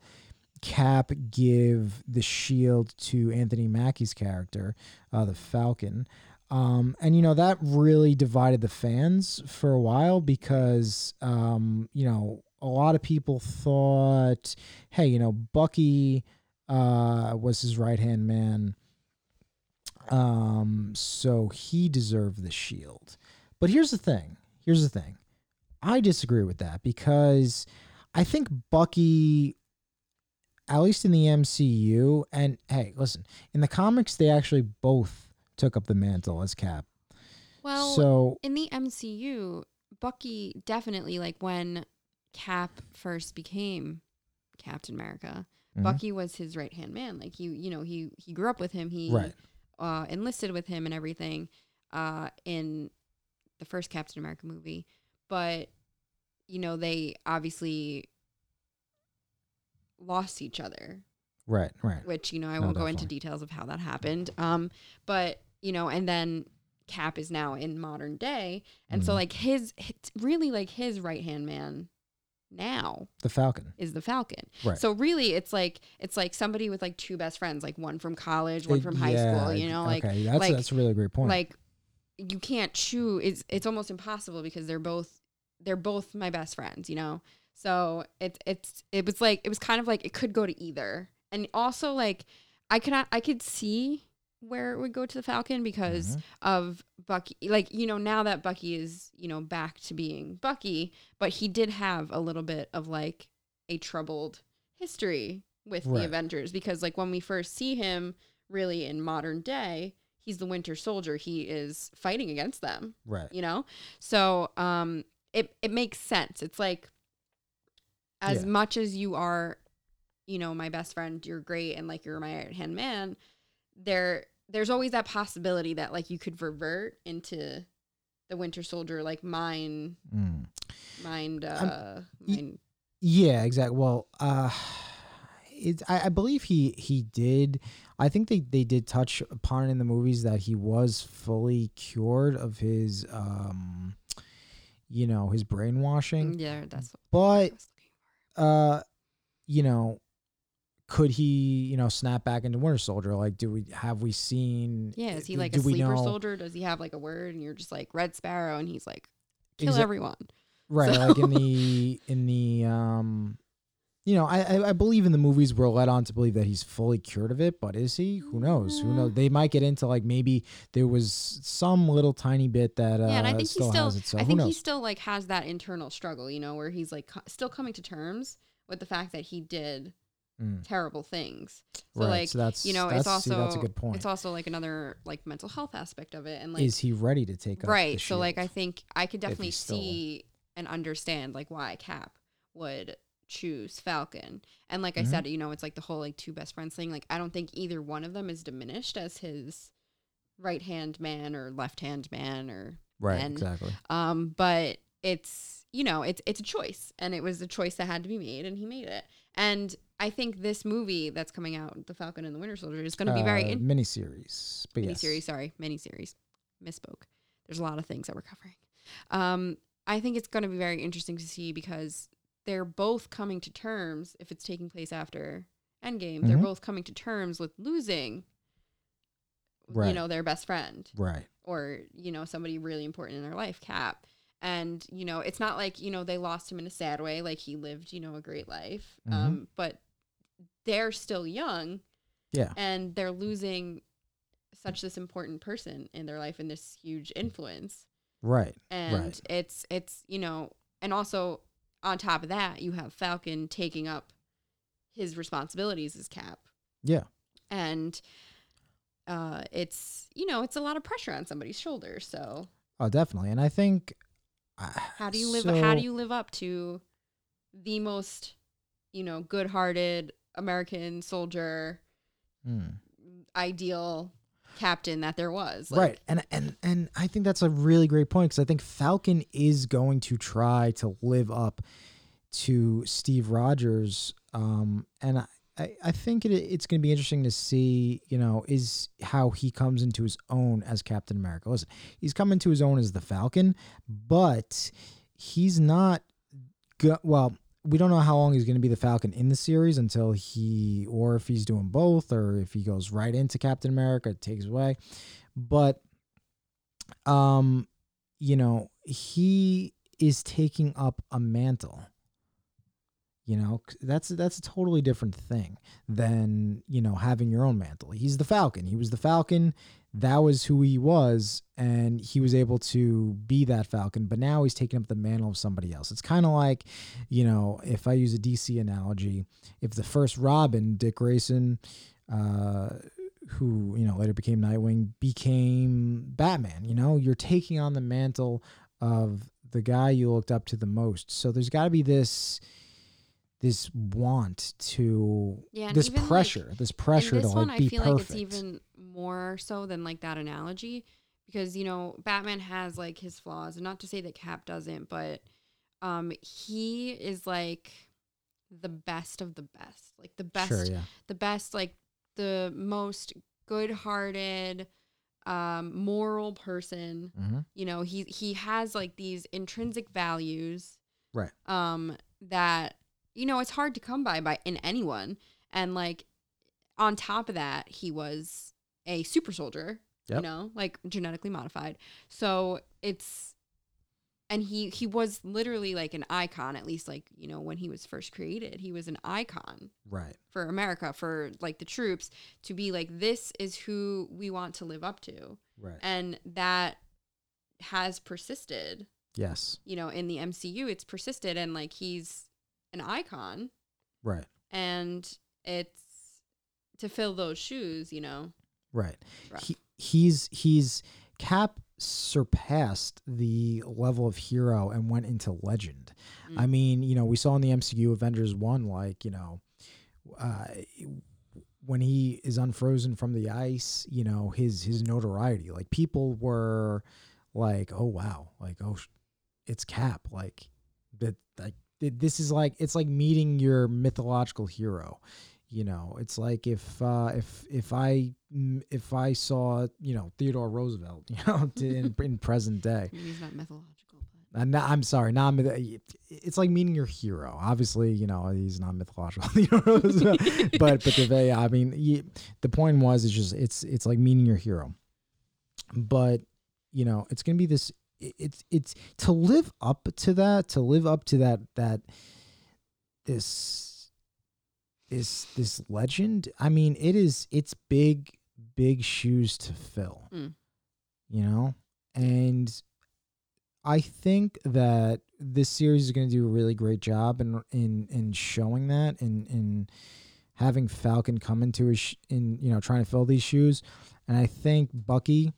Cap give the shield to Anthony Mackie's character, uh, the Falcon. Um, and you know that really divided the fans for a while because um, you know a lot of people thought, hey, you know Bucky uh, was his right hand man, um, so he deserved the shield. But here's the thing. Here's the thing. I disagree with that because I think Bucky, at least in the MCU, and hey, listen, in the comics, they actually both took up the mantle as Cap. Well, so in the MCU, Bucky definitely like when Cap first became Captain America, mhm, Bucky was his right hand man. Like you, you know, he he grew up with him. He right, uh, enlisted with him and everything uh, in the first Captain America movie. But you know, they obviously lost each other right, right, which you know I No, won't go into details of how that happened. Um, but you know, and then Cap is now in modern day, and so Mhm. like his, it's really like his right hand man now the Falcon. is the Falcon. Right. So really, it's like it's like somebody with like two best friends, like one from college, one It- from high yeah, school. You know, like okay, that's like- that's a really great point. like you can't choose. It's it's almost impossible because they're both they're both my best friends. You know, so it's it's it was like it was kind of like it could go to either, and also like I could I could see where it would go to the Falcon because Mhm. of Bucky. Like you know now that Bucky is you know back to being Bucky, but he did have a little bit of like a troubled history with Right. the Avengers because like when we first see him really in modern day, he's the Winter Soldier. He is fighting against them Right. you know so um it it makes sense it's like as Yeah. much as you are you know my best friend you're great and like you're my right hand man there there's always that possibility that like you could revert into the winter soldier like mind Mm. mind uh mind Yeah, exactly. Well, uh, it's I, I believe he he did. I think they they did touch upon it in the movies that he was fully cured of his um, you know, his brainwashing. yeah that's But was uh, you know, could he you know snap back into Winter Soldier? Like, do we have we seen? yeah is he like do a we sleeper soldier does he have like a word and you're just like red sparrow and he's like kill everyone right So- like in the in the um you know I, I believe in the movies we're led on to believe that he's fully cured of it but is he who knows who knows Mm. they might get into like maybe there was some little tiny bit that uh yeah, and I think he still, still, it so I think he still like has that internal struggle, you know, where he's like co- still coming to terms with the fact that he did Mm, terrible things. So right like, so that's you know, that's, it's also see, that's a good point It's also like another like mental health aspect of it, and like is he ready to take right. So like, I think I could definitely see and understand like why Cap would choose Falcon. And like I Mhm. said, you know, it's like the whole like two best friends thing. Like I don't think either one of them is diminished as his right hand man or left hand man or right and- exactly um, but it's you know it's it's a choice, and it was a choice that had to be made, and he made it. And I think this movie that's coming out, The Falcon and the Winter Soldier, is going to be very uh, in- miniseries but yes. miniseries. Sorry, miniseries. Misspoke. There's a lot of things that we're covering. Um, I think it's going to be very interesting to see because they're both coming to terms. If it's taking place after Endgame, they're Mhm. both coming to terms with losing. You know, their best friend right or you know somebody really important in their life cap and you know it's not like you know they lost him in a sad way like he lived you know a great life. Mhm. um but they're still young. Yeah. And they're losing such this important person in their life and this huge influence. Right and Right. it's it's you know and also on top of that you have falcon taking up his responsibilities as cap. Yeah. And uh it's you know it's a lot of pressure on somebody's shoulders so. Oh definitely. And i think how do you live how do you live up to the most you know good-hearted american soldier Mm. ideal captain that there was right and and and i think that's a really great point because i think falcon is going to try to live up to steve rogers um and i I, I think it, it's going to be interesting to see, you know, is how he comes into his own as Captain America. Listen, he's come into his own as the Falcon, but he's not. Go- well, we don't know how long he's going to be the Falcon in the series until he, or if he's doing both, or if he goes right into Captain America, takes away but um you know he is taking up a mantle you know that's that's a totally different thing than you know having your own mantle he's the falcon he was the falcon that was who he was and he was able to be that falcon but now he's taking up the mantle of somebody else it's kind of like you know if i use a dc analogy if the first robin dick grayson uh who you know later became Nightwing became Batman. You know, you're taking on the mantle of the guy you looked up to the most. So there's got to be this this want to yeah this even, like, pressure, this pressure this to one like i feel perfect. like it's even more so than like that analogy because you know batman has like his flaws and not to say that cap doesn't but um he is like the best of the best like the best Sure, yeah. the best like the most good-hearted um moral person hmm you know he he has like these intrinsic values Right. um that you know it's hard to come by by in anyone and like on top of that he was a super soldier you know like genetically modified so it's and he he was literally like an icon at least like you know when he was first created he was an icon Right. for america for like the troops to be like this is who we want to live up to Right. and that has persisted Yes. you know in the mcu it's persisted and like he's an icon Right. and it's to fill those shoes you know Right. rough. He, he's he's Cap surpassed the level of hero and went into legend. Mm. I mean, you know, we saw in the MCU Avengers 1 like, you know, uh when he is unfrozen from the ice, you know, his his notoriety, like people were like, "Oh wow." Like, "Oh, it's Cap." Like that like this is like it's like meeting your mythological hero you know? It's like if uh if if i if i saw you know theodore roosevelt you know in, in present day. He's not mythological but I'm, not, I'm sorry not it's like meeting your hero. Obviously you know he's not mythological but but the way i mean you, the point was it's just it's it's like meeting your hero. But you know it's gonna be this it's it's to live up to that to live up to that that this this this legend i mean it is it's big big shoes to fill. Mm. you know? And i think that this series is going to do a really great job in in in showing that and in having falcon come into his sh- in you know trying to fill these shoes. And i think bucky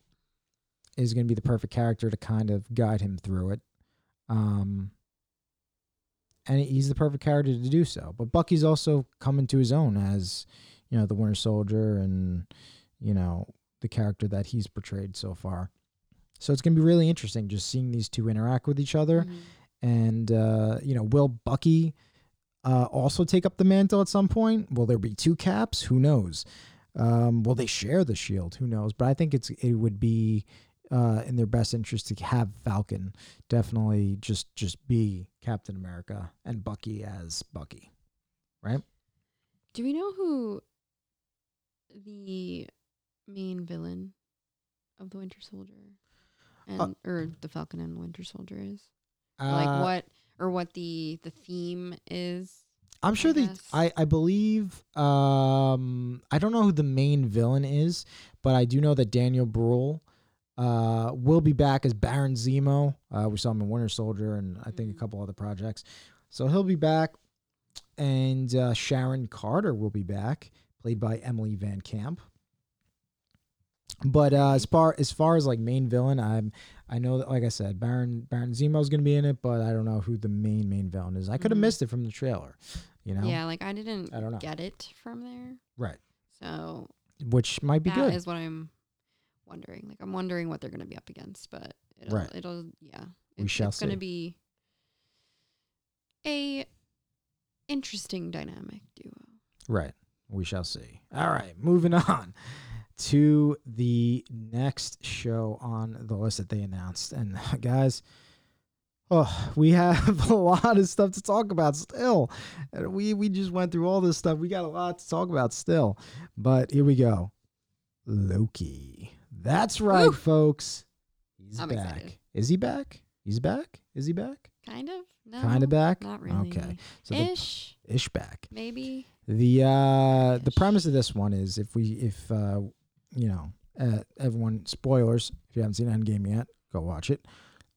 is going to be the perfect character to kind of guide him through it um and he's the perfect character to do so. But Bucky's also coming to his own as, you know, the Winter Soldier and, you know, the character that he's portrayed so far. So it's gonna be really interesting just seeing these two interact with each other. Mhm. And uh, you know, will Bucky uh, also take up the mantle at some point? Will there be two caps? Who knows? Um, will they share the shield? Who knows? But I think it's it would be uh, in their best interest to have Falcon definitely just just be Captain America and Bucky as Bucky. Right? Do we know who the main villain of the winter soldier and Uh, or the falcon and winter soldier is Uh, like what or what the the theme is I'm sure they. I I believe. Um, I don't know who the main villain is, but I do know that Daniel Bruhl uh will be back as Baron Zemo. Uh, we saw him in Winter Soldier and I think a Mhm. couple other projects. So he'll be back, and uh, Sharon Carter will be back, played by Emily VanCamp. But uh, as far as far as like main villain, I'm I know that like I said, Baron Baron Zemo's gonna be in it, but I don't know who the main main villain is. I could have Mhm. missed it from the trailer, you know. yeah like i didn't I don't know. get it from there Right. so Which might be that good. Is what i'm wondering like i'm wondering what they're going to be up against but it'll Right. it'll yeah We shall it's going to be a interesting dynamic duo Right. We shall see. All right. Moving on to the next show on the list that they announced. And guys, oh, we have a lot of stuff to talk about still. We we just went through all this stuff. We got a lot to talk about still. But here we go. Loki. That's right, Woo! folks. He's I'm back. excited. Is he back? He's back? Is he back? kind of no kind of back? not really Okay. So the ish ish back. maybe The uh the Ish. premise of this one is if we if uh you know uh, everyone spoilers if you haven't seen Endgame yet go watch it.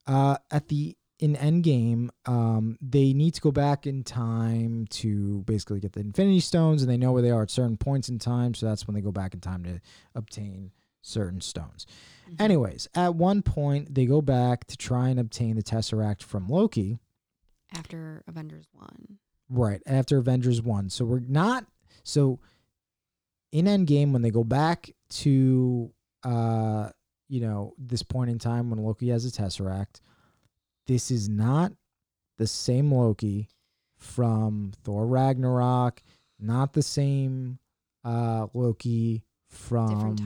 Uh at the in Endgame um they need to go back in time to basically get the Infinity Stones and they know where they are at certain points in time so that's when they go back in time to obtain certain stones. Mhm. Anyways, at one point they go back to try and obtain the Tesseract from Loki. after avengers 1 Right after Avengers one, so we're not so in Endgame when they go back to uh you know this point in time when Loki has a Tesseract, this is not the same Loki from Thor Ragnarok, not the same uh Loki from different on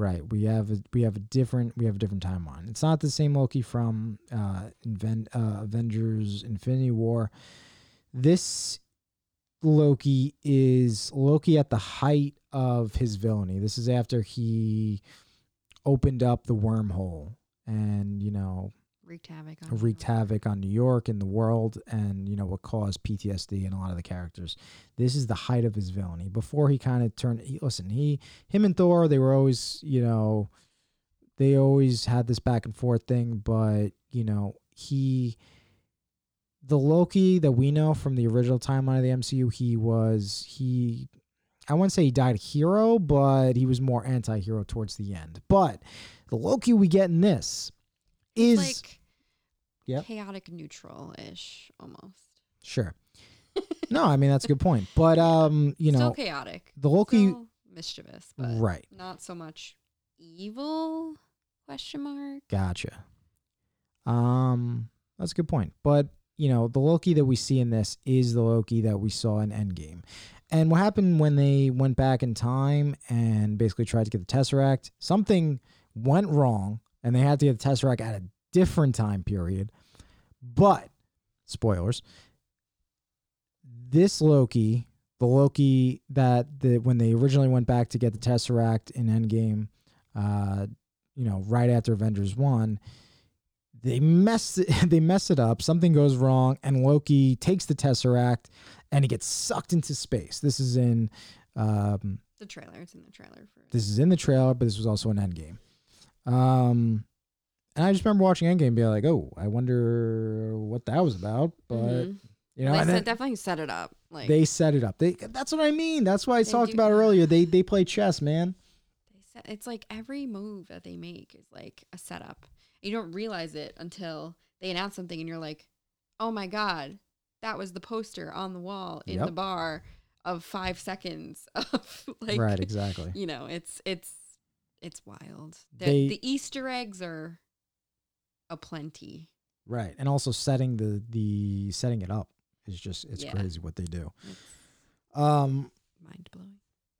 Right. We have a we have a different we have a different timeline. It's not the same Loki from uh, Inven- uh Avengers Infinity War. This Loki is Loki at the height of his villainy. This is after he opened up the wormhole and, you know, wreaked havoc on wreaked New York. havoc on New York and the world, and you know what caused PTSD in a lot of the characters. This is the height of his villainy. Before he kind of turned, he, listen, he, him and Thor, they were always, you know, they always had this back and forth thing, but you know, he, the Loki that we know from the original timeline of the MCU, he was he. I wouldn't say he died a hero, but he was more anti-hero towards the end. But the Loki we get in this is like Chaotic neutral ish almost. Sure. no, I mean that's a good point. But um, you Still know, chaotic. the Loki Still mischievous, but right. not so much evil question mark. Gotcha. Um, that's a good point. But you know, the Loki that we see in this is the Loki that we saw in Endgame. And what happened when they went back in time and basically tried to get the Tesseract? Something went wrong, and they had to get the Tesseract at a different time period. But spoilers. This Loki, the Loki that the when they originally went back to get the Tesseract in Endgame, uh, you know, right after Avengers one, they mess it, they mess it up. Something goes wrong, and Loki takes the Tesseract, and he gets sucked into space. This is in, um, The trailer. It's in the trailer for this is in the trailer, but this was also an Endgame. Um, and I just remember watching Endgame, being like, "Oh, I wonder what that was about." But Mhm. you know, they set, definitely set it up. Like they set it up. They that's what I mean. That's why I talked do- about earlier. They they play chess, man. They set, it's like every move that they make is like a setup. You don't realize it until they announce something and you're like, oh my God, that was the poster on the wall in Yep. the bar of five seconds of like, right, exactly. you know, it's, it's, it's wild. The, They- the Easter eggs are aplenty. Right, and also setting the the setting it up is just it's Yeah. crazy what they do. It's Um, mind blowing.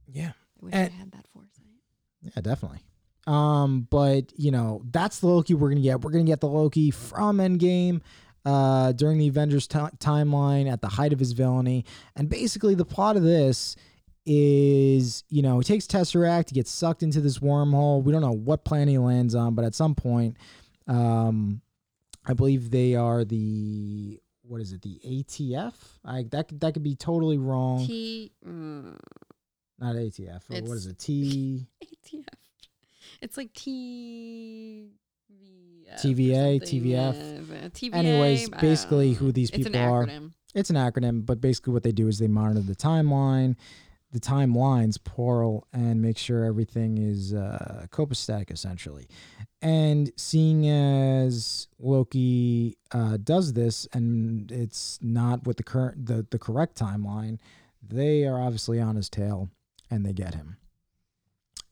yeah, I wish And- I had that foresight. yeah, definitely. Um, but you know that's the Loki we're gonna get. We're gonna get the Loki from Endgame. Uh, during the Avengers ti timeline at the height of his villainy, and basically the plot of this is, you know, he takes Tesseract, he gets sucked into this wormhole. We don't know what planet he lands on, but at some point, um, I believe they are the what is it, the ATF? I that could- that could be totally wrong. T, mm, Not ATF. Or what it? T ATF. It's like T. TVA, TVF. TVA. Anyways, basically who these people It's are. acronym. It's an acronym, but basically what they do is they monitor the timeline, the timelines, plural, and make sure everything is uh, copacetic, essentially. And seeing as Loki uh, does this, and it's not with the current the, the correct timeline, they are obviously on his tail, and they get him.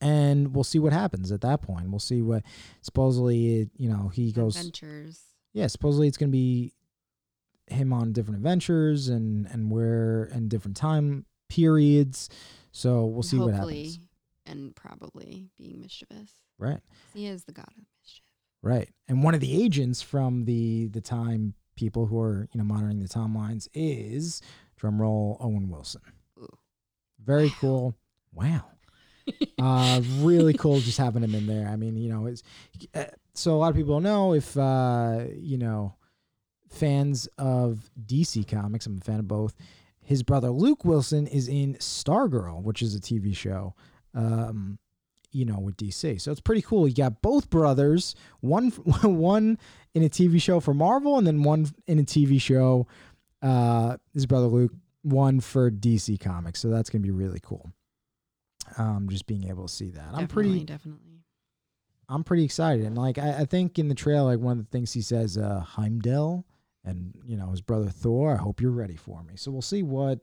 And we'll see what happens at that point. We'll see what supposedly it, you know he goes Adventures. yeah, supposedly it's going to be him on different adventures and and where and different time periods. So we'll see what hopefully, happens. And probably being mischievous. Right, He is the god of mischief. right. And one of the agents from the the time people who are you know monitoring the timelines is drum roll Owen Wilson. Ooh. Very Wow. cool. Wow. uh, really cool just having him in there. I mean, you know, it's uh, so a lot of people don't know if uh, you know fans of DC comics. I'm a fan of both. His brother Luke Wilson is in Stargirl, which is a TV show. Um, you know, with DC, so it's pretty cool. You got both brothers, one one in a TV show for Marvel, and then one in a TV show. Uh, his brother Luke, one for DC Comics, so that's gonna be really cool. Um, just being able to see that, I'm pretty, Definitely. I'm pretty excited, and like I, I think in the trailer, like one of the things he says, uh, Heimdall, and you know his brother Thor. I hope you're ready for me. So we'll see what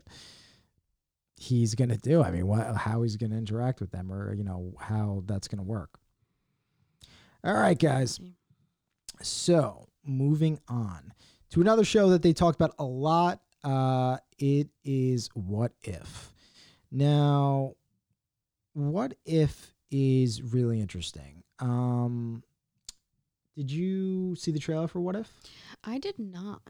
he's gonna do. I mean, what how he's gonna interact with them, or you know how that's gonna work. All right, guys. So moving on to another show that they talked about a lot. Uh, it is What If. Now, What If is really interesting. Um, did you see the trailer for What If? I did not.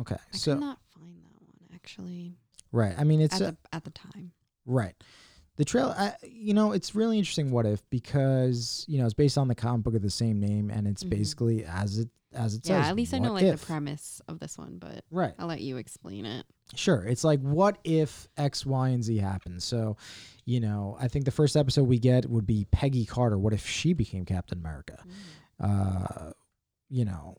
Okay, I so could not find that one actually right. I mean, it's at a, the at the time. Right. The trail, I, you know, it's really interesting. What if because you know it's based on the comic book of the same name, and it's Mhm. basically as it as it Yeah, says. at least I know like if? the premise of this one, but Right. I'll let you explain it. Sure. It's like, what if X, Y, and Z happens? So, you know, I think the first episode we get would be Peggy Carter. What if she became Captain America? Uh, you know,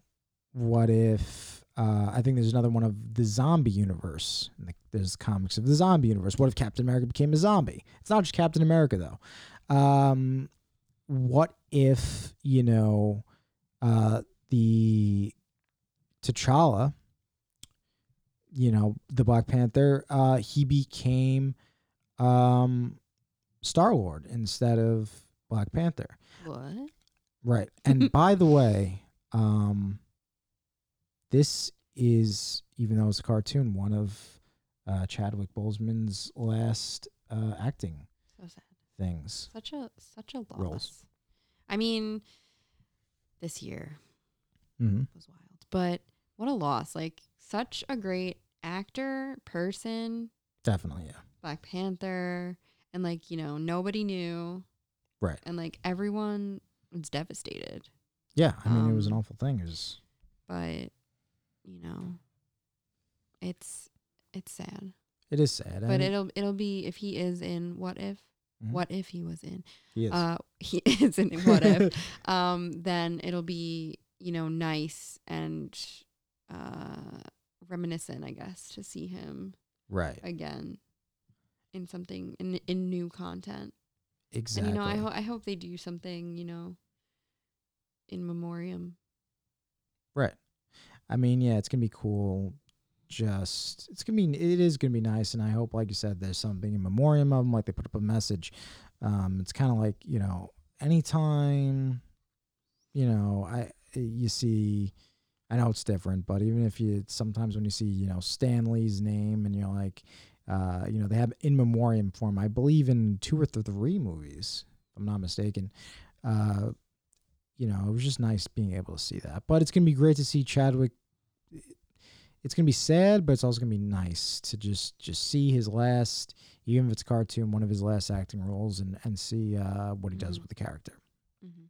what if? Uh, I think there's another one of the zombie universe. The, there's comics of the zombie universe. What if Captain America became a zombie? It's not just Captain America though. Um, what if you know uh, the T'Challa? You know, the Black Panther. Uh, he became um, Star Lord instead of Black Panther. What? Right. And by the way, um, this is even though it's a cartoon, one of uh, Chadwick Boseman's last uh, acting So sad. things. Such a such a loss. Roles. I mean, this year Mm-hmm. was wild, but what a loss! Like such a great actor, person, Definitely, yeah. Black Panther, and like you know nobody knew, Right. and like everyone was devastated. Yeah. I mean, it was an Um, awful thing. It was But you know, it's it's sad. it is sad. But and it'll it'll be if he is in what if Mhm. what if he was in he is. uh he is in what if um then it'll be you know nice and uh reminiscent i guess to see him right. again in something in in new content Exactly. and you know i ho- i hope they do something you know in memoriam Right. I mean, yeah, it's gonna be cool. Just it's gonna be it is gonna be nice, and I hope, like you said, there's something in memoriam of them. Like they put up a message. Um, it's kind of like you know, anytime, you know, I you see, I know it's different, but even if you sometimes when you see you know Stan Lee's name and you're like, uh, you know, they have in memoriam form. I believe in two or three movies, if I'm not mistaken. Uh, you know, it was just nice being able to see that. But it's gonna be great to see Chadwick. It's gonna be sad, but it's also gonna be nice to just just see his last, even if it's cartoon, one of his last acting roles, and and see uh, what he does Mhm. with the character. mm-hmm.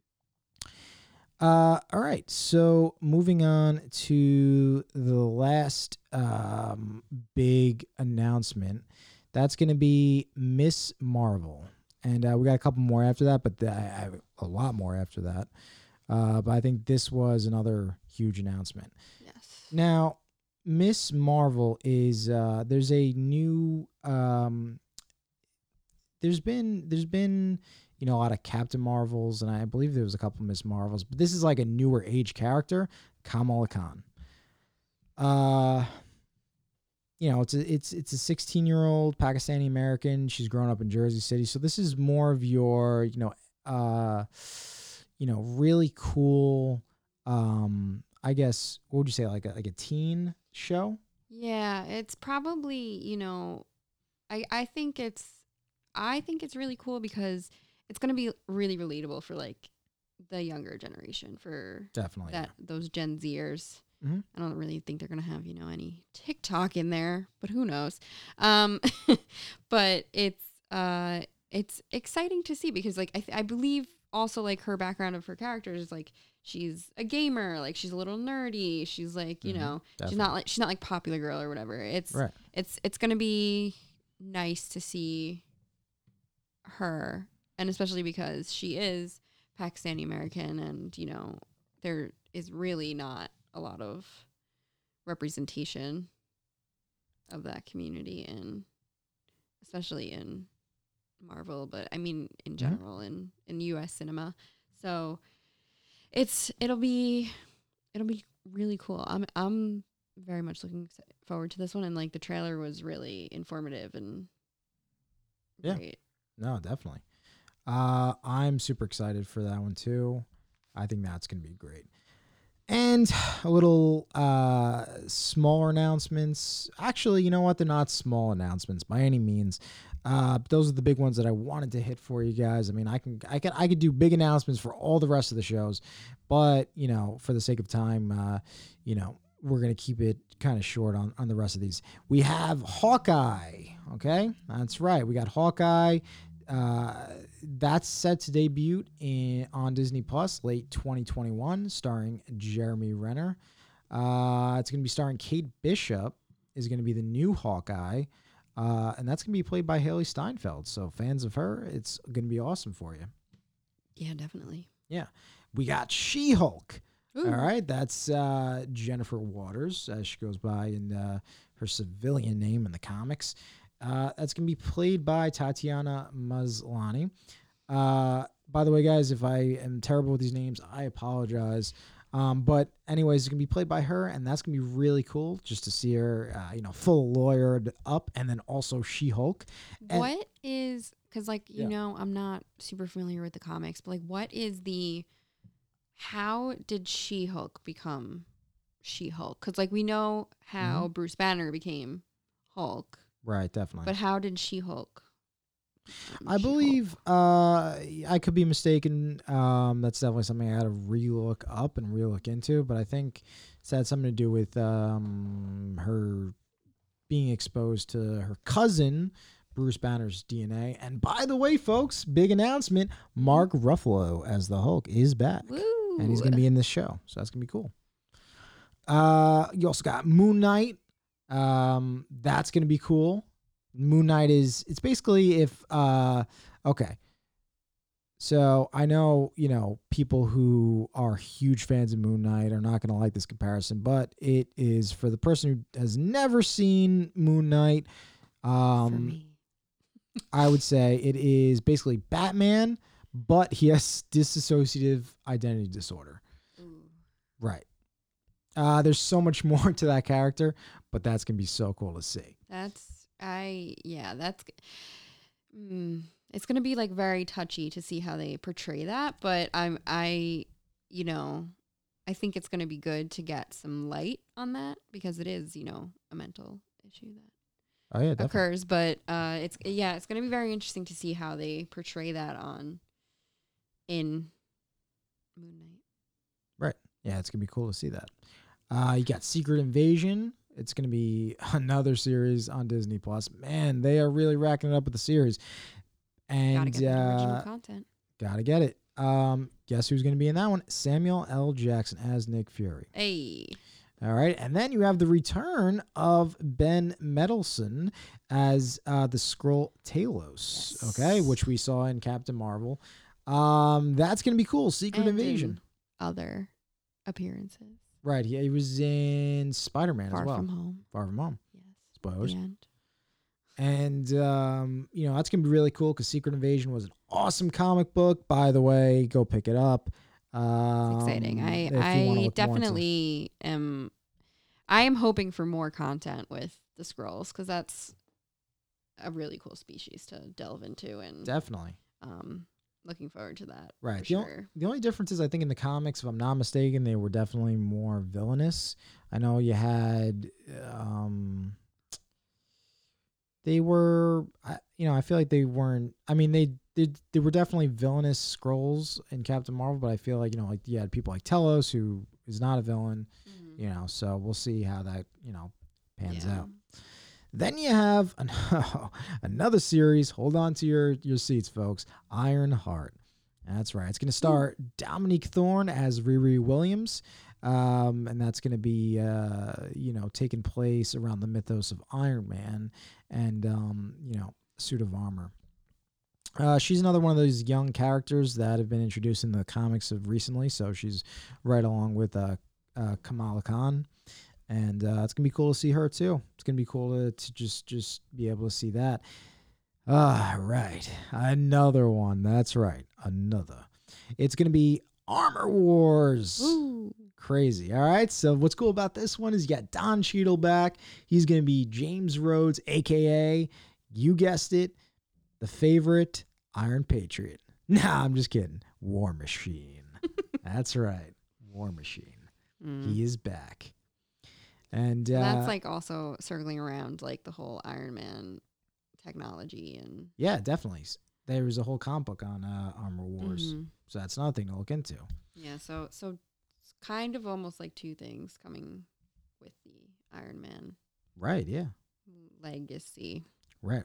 Uh, all right. So moving on to the last um, big announcement, that's going to be Miss Marvel, and uh, we got a couple more after that, but th- I I have a lot more after that. Uh, but I think this was another huge announcement. yes Now, Miss Marvel is uh, there's a new um, there's been there's been you know a lot of Captain Marvels and I believe there was a couple Miss Marvels, but this is like a newer age character, Kamala Khan. Uh you know, it's a, it's it's a 16 year old Pakistani American. She's grown up in Jersey City, so this is more of your you know uh you know really cool um I guess what would you say like a, like a teen show? Yeah, it's probably, you know, I I think it's I think it's really cool because it's going to be really relatable for like the younger generation for Definitely. that those Gen Zers. Mhm. I don't really think they're going to have, you know, any TikTok in there, but who knows. Um but it's uh it's exciting to see because like I th- I believe also like her background of her characters is like she's a gamer, like she's a little nerdy, she's like, you Mhm. know, she's not like she's not like popular girl or whatever. It's Right. it's it's gonna be nice to see her, and especially because she is Pakistani American, and you know there is really not a lot of representation of that community in, especially in Marvel, but I mean in general in in U.S. cinema. So it's it'll be it'll be really cool. I'm I'm very much looking forward to this one, and like the trailer was really informative and Yeah. great. No, definitely. Uh, I'm super excited for that one too. I think that's going to be great. And a little uh, smaller announcements. Actually, you know what? They're not small announcements by any means. Uh, those are the big ones that I wanted to hit for you guys. I mean, I can, I can, I could do big announcements for all the rest of the shows, but you know, for the sake of time, uh, you know, we're gonna keep it kind of short on on the rest of these. We have Hawkeye. Okay, that's right. We got Hawkeye uh, that's set to debut in on Disney Plus late 2021, starring Jeremy Renner. Uh, it's going to be starring Kate Bishop. Is going to be the new Hawkeye, uh, and that's going to be played by Hailee Steinfeld. So fans of her, it's going to be awesome for you. Yeah, definitely. Yeah. We got She Hulk. All right, that's uh, Jennifer Waters, as she goes by in uh, her civilian name in the comics. Uh, that's going to be played by Tatiana Maslany. Uh, by the way, guys, if I am terrible with these names, I apologize. Um, but anyways, it's gonna be played by her, and that's gonna be really cool just to see her, uh, you know, full lawyered up, and then also She Hulk. What is because like you Yeah. know I'm not super familiar with the comics, but like what is the how did She Hulk become She Hulk? Because like we know how Bruce Banner became Hulk, Right, definitely. but how did She Hulk? I believe uh, I could be mistaken. Um, that's definitely something I had to relook up and relook into. But I think it's had something to do with um, her being exposed to her cousin Bruce Banner's DNA. And by the way, folks, big announcement: Mark Ruffalo as the Hulk is back, Woo! and he's gonna be in this show. So that's gonna be cool. Uh, you also got Moon Knight. Um, that's gonna be cool. Moon Knight is it's basically if uh okay. So I know, you know, people who are huge fans of Moon Knight are not gonna like this comparison, but it is for the person who has never seen Moon Knight, um. I would say it is basically Batman, but he has dissociative identity disorder. Ooh. Right. Uh, there's so much more to that character, but that's gonna be so cool to see. That's I yeah that's mm, it's gonna be like very touchy to see how they portray that, but I'm I you know I think it's gonna be good to get some light on that because it is you know a mental issue that Oh yeah, definitely. occurs, but uh it's yeah it's gonna be very interesting to see how they portray that on in Moon Knight. Right. Yeah, it's gonna be cool to see that. Uh, you got Secret Invasion. It's gonna be another series on Disney Plus. Man, they are really racking it up with the series, Gotta and get that original uh, content. gotta get it. Um, guess who's gonna be in that one? Samuel L. Jackson as Nick Fury. Hey, All right, and then you have the return of Ben Mendelsohn as uh, the Skrull Talos. Yes. Okay, which we saw in Captain Marvel. Um, that's gonna be cool. Secret and Invasion. in other appearances. Right, he, he was in Spider Man as Far well. from home. Far from home. Yes. Spoilers. The end. And um, you know that's gonna be really cool because Secret Invasion was an awesome comic book. By the way, go pick it up. Um, It's exciting. I if you wanna I look more into- definitely am. I am hoping for more content with the Skrulls because that's a really cool species to delve into, and definitely um, looking forward to that. right. for The, sure. the only difference is I think in the comics, if I'm not mistaken, they were definitely more villainous. I know you had, um, they were, I, you know, I feel like they weren't. I mean, they did. They were definitely villainous Skrulls in Captain Marvel, but I feel like you know, like you had people like Talos, who is not a villain. Mhm. you know so we'll see how that you know pans Yeah. out then you have an, another series. Hold on to your your seats folks. Iron heart. That's right. It's going to star dominique thorne as riri williams. Um, and that's going to be uh, you know taking place around the mythos of iron man and um, you know suit of armor. Uh, she's another one of those young characters that have been introduced in the comics of recently. So she's right along with uh, uh, Kamala Khan, and uh, it's gonna be cool to see her too. It's gonna be cool to, to just just be able to see that. Ah, right, another one. That's right, another. It's gonna be Armor Wars. Ooh. Crazy. All right. So what's cool about this one is you got Don Cheadle back. He's gonna be James Rhodes, aka you guessed it, the favorite Iron Patriot. Nah, I'm just kidding. War Machine. That's right. War Machine. Mm. He is back. And uh, that's like also circling around like the whole Iron Man technology and yeah, definitely. There was a whole comic book on uh, Armor Wars, Mhm. so that's another thing to look into. yeah. So so it's kind of almost like two things coming with the Iron Man Right? Yeah. legacy. Right.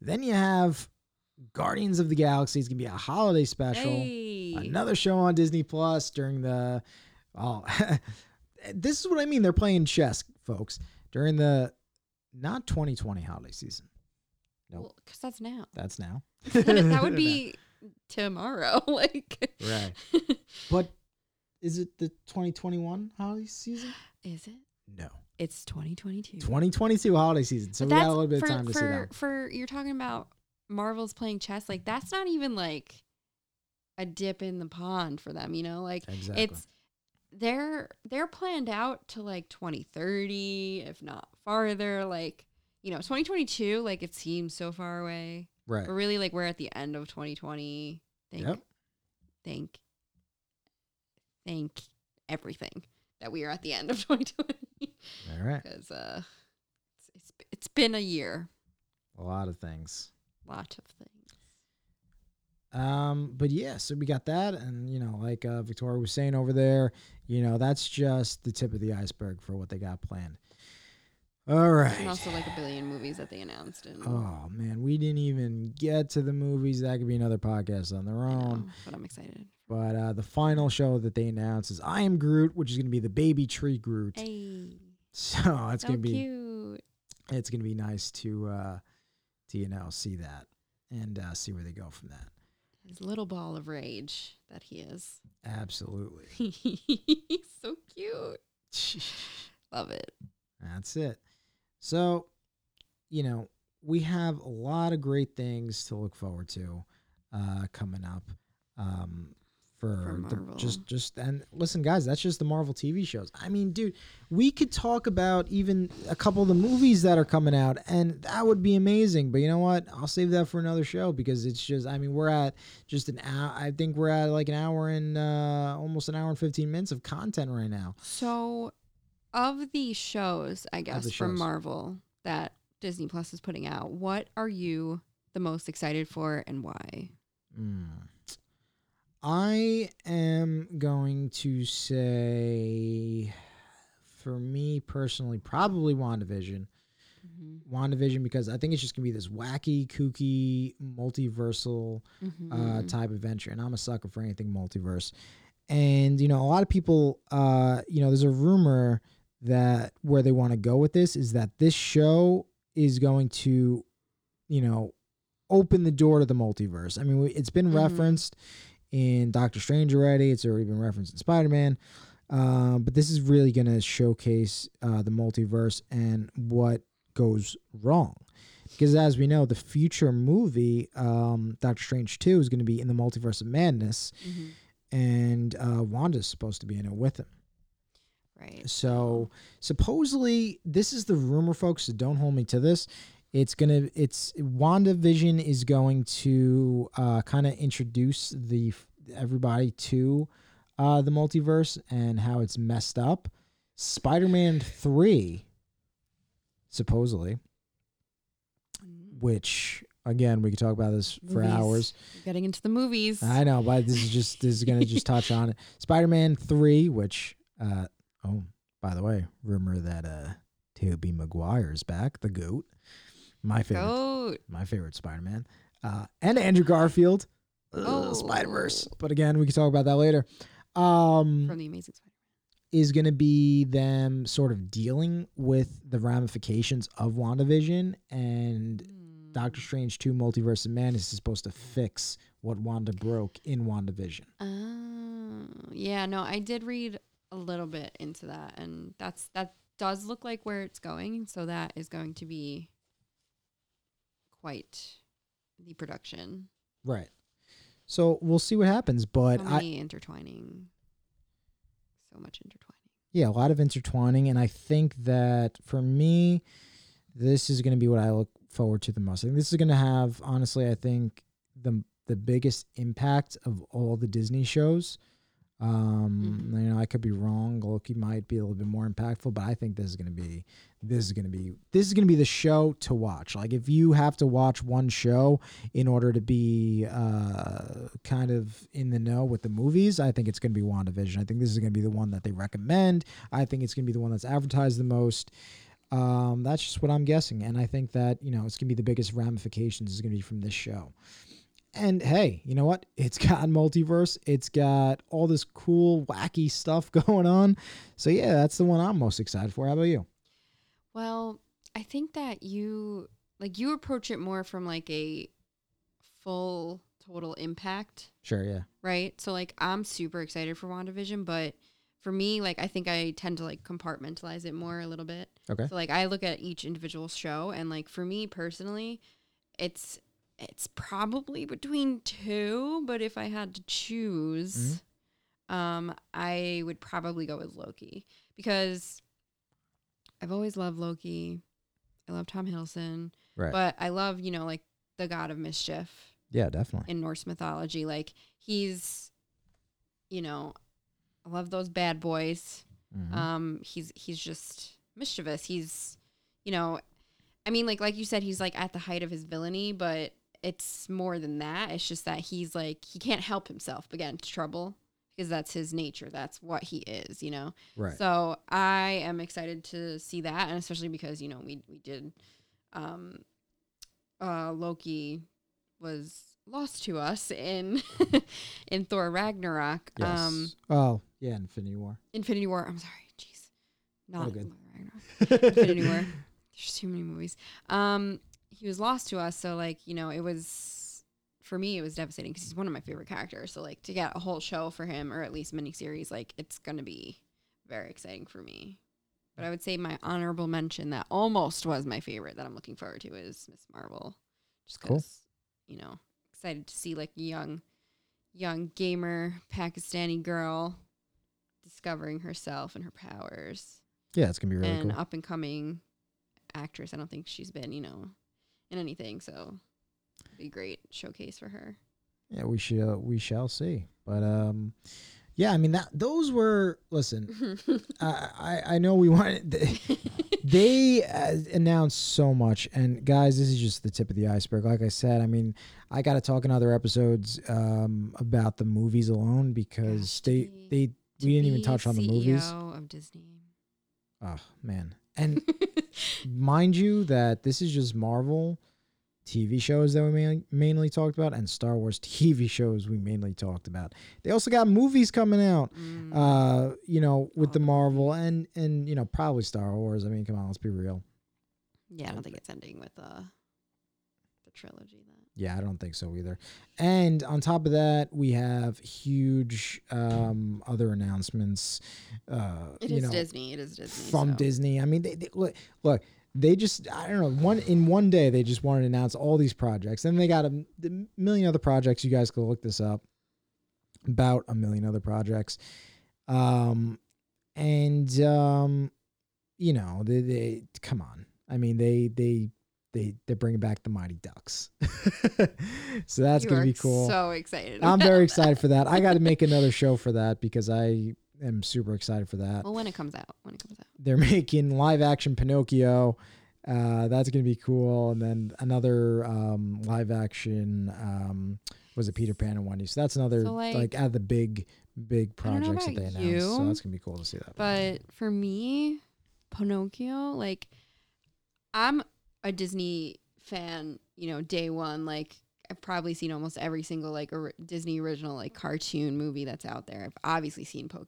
Then you have Guardians of the Galaxy is gonna be a holiday special. Hey. Another show on Disney Plus during the oh this is what I mean. They're playing chess, folks, during the not 2020 holiday season. Nope. Because that's now. That's now. that would be tomorrow. like, right. But is it the 2021 holiday season? is it? No. It's 2022. 2022 holiday season. So we got a little bit for, of time to for, sit down. For you're talking about Marvel's playing chess, like that's not even like a dip in the pond for them, you know? Like Exactly. it's they're they're planned out to like 2030, if not farther. Like you know, 2022, like it seems so far away. right. But really, like we're at the end of 2020. Thank, Yep. thank, thank everything that we are at the end of 2020 All right. because uh, it's, it's it's been a year, A lot of things. a lot of things. Um, but yeah, so we got that, and you know, like uh, Victoria was saying over there, you know, that's just the tip of the iceberg for what they got planned. All And also like a billion movies that they announced. And Oh man, we didn't even get to the movies. That could be another podcast on their I know, own. but I'm excited. But uh, the final show that they announced is I Am Groot, which is going to be the baby tree Groot. Hey, So it's so going to be cute. it's going to be nice to uh, to you know see that and uh, see where they go from that. His little ball of rage that he is. Absolutely. He's so cute. Love it. That's it. So, you know, we have a lot of great things to look forward to uh, coming up um, for, For the, just just and listen, guys, that's just the Marvel TV shows. I mean, dude, we could talk about even a couple of the movies that are coming out, and that would be amazing. But you know what? I'll save that for another show because it's just. I mean, we're at just an hour. I think we're at like an hour and uh, almost an hour and fifteen minutes of content right now. So, of the shows, I guess, from. Marvel that Disney Plus is putting out, what are you the most excited for and why? Mm. I am going to say, for me personally, probably WandaVision. Mm-hmm. WandaVision because I think it's just gonna be this wacky, kooky, multiversal uh, Mm-hmm. type adventure, and I'm a sucker for anything multiverse. And you know, a lot of people, uh, you know, there's a rumor that where they want to go with this is that this show is going to, you know, open the door to the multiverse. I mean, it's been Mhm. referenced in Doctor Strange already. It's already been referenced in Spider Man. Um, but this is really going to showcase uh, the multiverse and what goes wrong. Because as we know, the future movie, um, Doctor Strange 2, is going to be in the multiverse of madness, Mm-hmm. and uh, Wanda's supposed to be in it with him. Right. So supposedly, this is the rumor, folks. So don't hold me to this. It's gonna. It's WandaVision is going to uh, kind of introduce the everybody to uh, the multiverse and how it's messed up. Spider-Man three, supposedly, which again we could talk about this for Movies. hours. Getting into the movies. I know, but this is just this is gonna just touch on it. Spider-Man three, which uh oh, by the way, rumor that uh Tobey Maguire's back, the goat. My favorite Goat. my favorite Spider-Man. Uh and Andrew Garfield. Oh. Spider Verse. But again, we can talk about that later. Um From the Amazing Spider. is gonna be them sort of dealing with the ramifications of WandaVision and Mm. Doctor Strange 2 Multiverse of Madness is supposed to fix what Wanda broke in WandaVision. Oh, yeah. No, I did read a little bit into that, and that's that does look like where it's going. So that is going to be quite the production. Right. So we'll see what happens, but so I intertwining, so much intertwining. yeah, a lot of intertwining and I think that for me this is going to be what I look forward to the most. I think this is going to have honestly I think the the biggest impact of all the Disney shows. Um, Mhm. you know, I could be wrong. Loki might be a little bit more impactful, but I think this is going to be this is going to be this is going to be the show to watch. Like if you have to watch one show in order to be uh, kind of in the know with the movies, I think it's going to be WandaVision. I think this is going to be the one that they recommend. I think it's going to be the one that's advertised the most. Um, that's just what I'm guessing, and I think that you know it's gonna be the biggest ramifications is gonna be from this show. And hey, you know what? It's got multiverse. It's got all this cool, wacky stuff going on. So yeah, that's the one I'm most excited for. How about you? Well, I think that you like you approach it more from like a full total impact, Sure. Yeah. right? So like I'm super excited for WandaVision, but for me, like I think I tend to like compartmentalize it more a little bit. Okay. So like I look at each individual show and like for me personally, it's it's probably between two, but if I had to choose, um I would probably go with Loki because I've always loved Loki. I love Tom Hiddleston, Right. but I love, you know, like the god of mischief yeah, definitely. in Norse mythology. Like he's you know, I love those bad boys. Mhm. Um, he's he's just mischievous. He's, you know, I mean, like like you said, he's like at the height of his villainy, but it's more than that. It's just that he's like he can't help himself but get into trouble because that's his nature. That's what he is, you know. right. So I am excited to see that, and especially because you know we we did, um, uh, Loki was lost to us in in Thor Ragnarok. yes. Um, oh, yeah, Infinity War. Infinity War. I'm sorry, jeez, not All good. Ragnarok. Infinity War. There's too many movies. Um, he was lost to us, so like you know, it was for me, it was devastating because he's one of my favorite characters. So like to get a whole show for him, or at least miniseries, like it's gonna be very exciting for me. But I would say my honorable mention that almost was my favorite that I'm looking forward to is Miss Marvel, just Cool. because you know excited to see like a young, young gamer Pakistani girl discovering herself and her powers Yeah, it's gonna be really and cool. up and coming actress. I don't think she's been, you know, in anything, so it'd be a great showcase for her. Yeah, we shall we shall see. But um, yeah, I mean that those were listen. I I, I know we wanted. They, they uh, announced so much, and guys, this is just the tip of the iceberg. Like I said, I mean, I got to talk in other episodes um, about the movies alone because Gosh, they they we didn't even touch on the movies. Of Disney. Oh man, and mind you that this is just Marvel TV shows that we mainly, mainly talked about and Star Wars TV shows we mainly talked about. They also got movies coming out, Mm, uh, you know, with the the Marvel and and you know probably Star Wars. I mean, come on, let's be real. yeah, I don't think it's ending with uh, the trilogy. Then Yeah, I don't think so either. And on top of that, we have huge um, other announcements. Uh, it you is know, Disney. It is Disney. from so. Disney. I mean, they, they look, look, they just I don't know one in one day they just wanted to announce all these projects, and they got a million other projects. You guys can look this up. About a million other projects, um, and um, you know they, they come on. I mean they they they they're bringing back the Mighty Ducks, so that's You gonna be cool. So excited. I'm very that. excited for that. I got to make another show for that because I am super excited for that Well, when it comes out, when it comes out. they're making live action Pinocchio. Uh, that's gonna be cool, and then another um, live action um, was it Peter Pan and Wendy. So that's another So, like, like- out of the big big I don't know projects that they announced. So that's gonna be cool to see that. But for me, Pinocchio, like I'm a Disney fan, you know, day one. Like I've probably seen almost every single like or- Disney original like cartoon movie that's out there. I've obviously seen Po-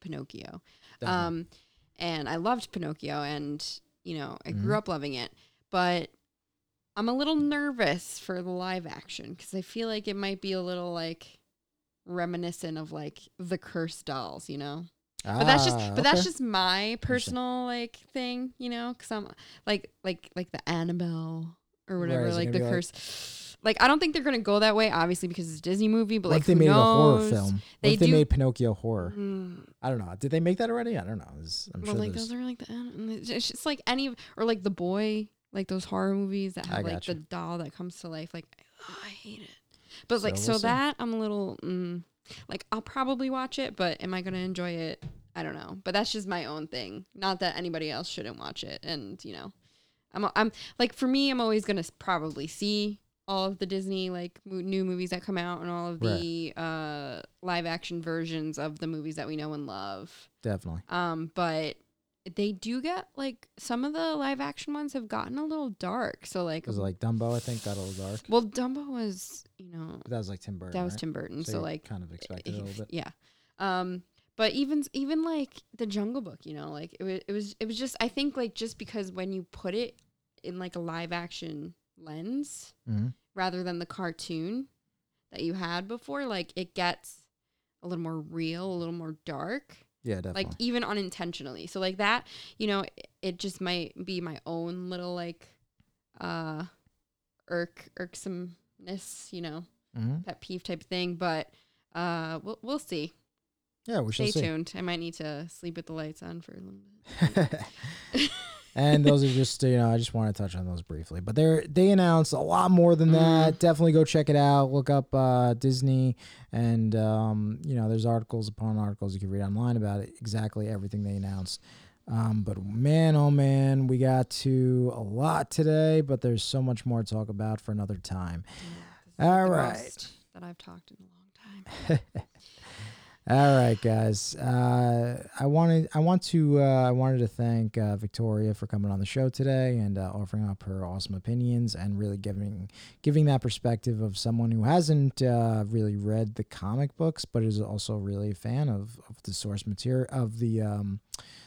Pinocchio. Um and I loved Pinocchio and, you know, I grew up loving it. But I'm a little nervous for the live action cuz I feel like it might be a little like reminiscent of like the cursed dolls, you know? But that's just Ah, but that's just my personal like thing you know because i'm like like like the annabelle or whatever like the be like- curse like i don't think they're gonna go that way obviously because it's a disney movie but What like if they made it a horror knows? film? What They if they made Pinocchio horror? Mm, I don't know. Did they make that already? I don't know. It's- I'm well sure like those are like the it's just like any or like the boy like those horror movies that have like gotcha. the doll that comes to life like oh, i hate it but like So so we'll see. that i'm a little mm, like i'll probably watch it but am i gonna enjoy it I don't know, but that's just my own thing. Not that anybody else shouldn't watch it. And you know, I'm I'm like for me, I'm always gonna probably see all of the Disney like mo- new movies that come out and all of the uh, live action versions of the movies that we know and love. Definitely. Um, but they do get like some of the live action ones have gotten a little dark. So like, Was it like Dumbo? I think got a little dark. well, Dumbo was you know But that was like Tim Burton. that was right? Tim Burton. So, you like kind of expected it a little bit. yeah. Um, but even even like the Jungle Book, you know, like it was it was it was just I think like just because when you put it in like a live action lens hmm rather than the cartoon that you had before, like it gets a little more real, a little more dark, Yeah, definitely. like even unintentionally. So like that, you know, it, it just might be my own little like uh irk irksomeness, you know, hmm pet peeve type thing, but uh we'll we'll see. Yeah, we shall Stay tuned. I might need to sleep with the lights on for a little bit. and those are just you know I just want to touch on those briefly. But they they announced a lot more than that. Definitely go check it out. Look up uh, Disney, and um, you know there's articles upon articles you can read online about it. Exactly everything they announced. Um, but man, oh man, we got to a lot today. But there's so much more to talk about for another time. Yeah, All right. That I've talked in a long time. All right, guys. Uh, I wanted I want to uh, I wanted to thank uh, Victoria for coming on the show today and uh, offering up her awesome opinions and really giving giving that perspective of someone who hasn't uh, really read the comic books but is also really a fan of, of the source material of the um,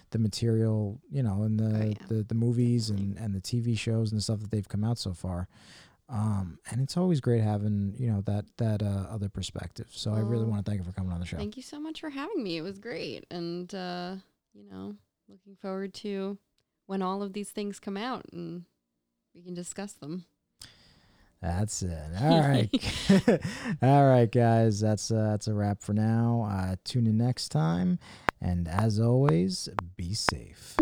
the material you know and the, Oh, yeah. the the movies and, and the TV shows and the stuff that they've come out so far. Um, and it's always great having you know that that uh, other perspective. So I really want to thank you for coming on the show. Thank you so much for having me. It was great. And, uh, you know, looking forward to when all of these things come out and we can discuss them. That's it. All right. All right, guys. That's uh, that's a wrap for now. Uh, tune in next time, and as always, be safe.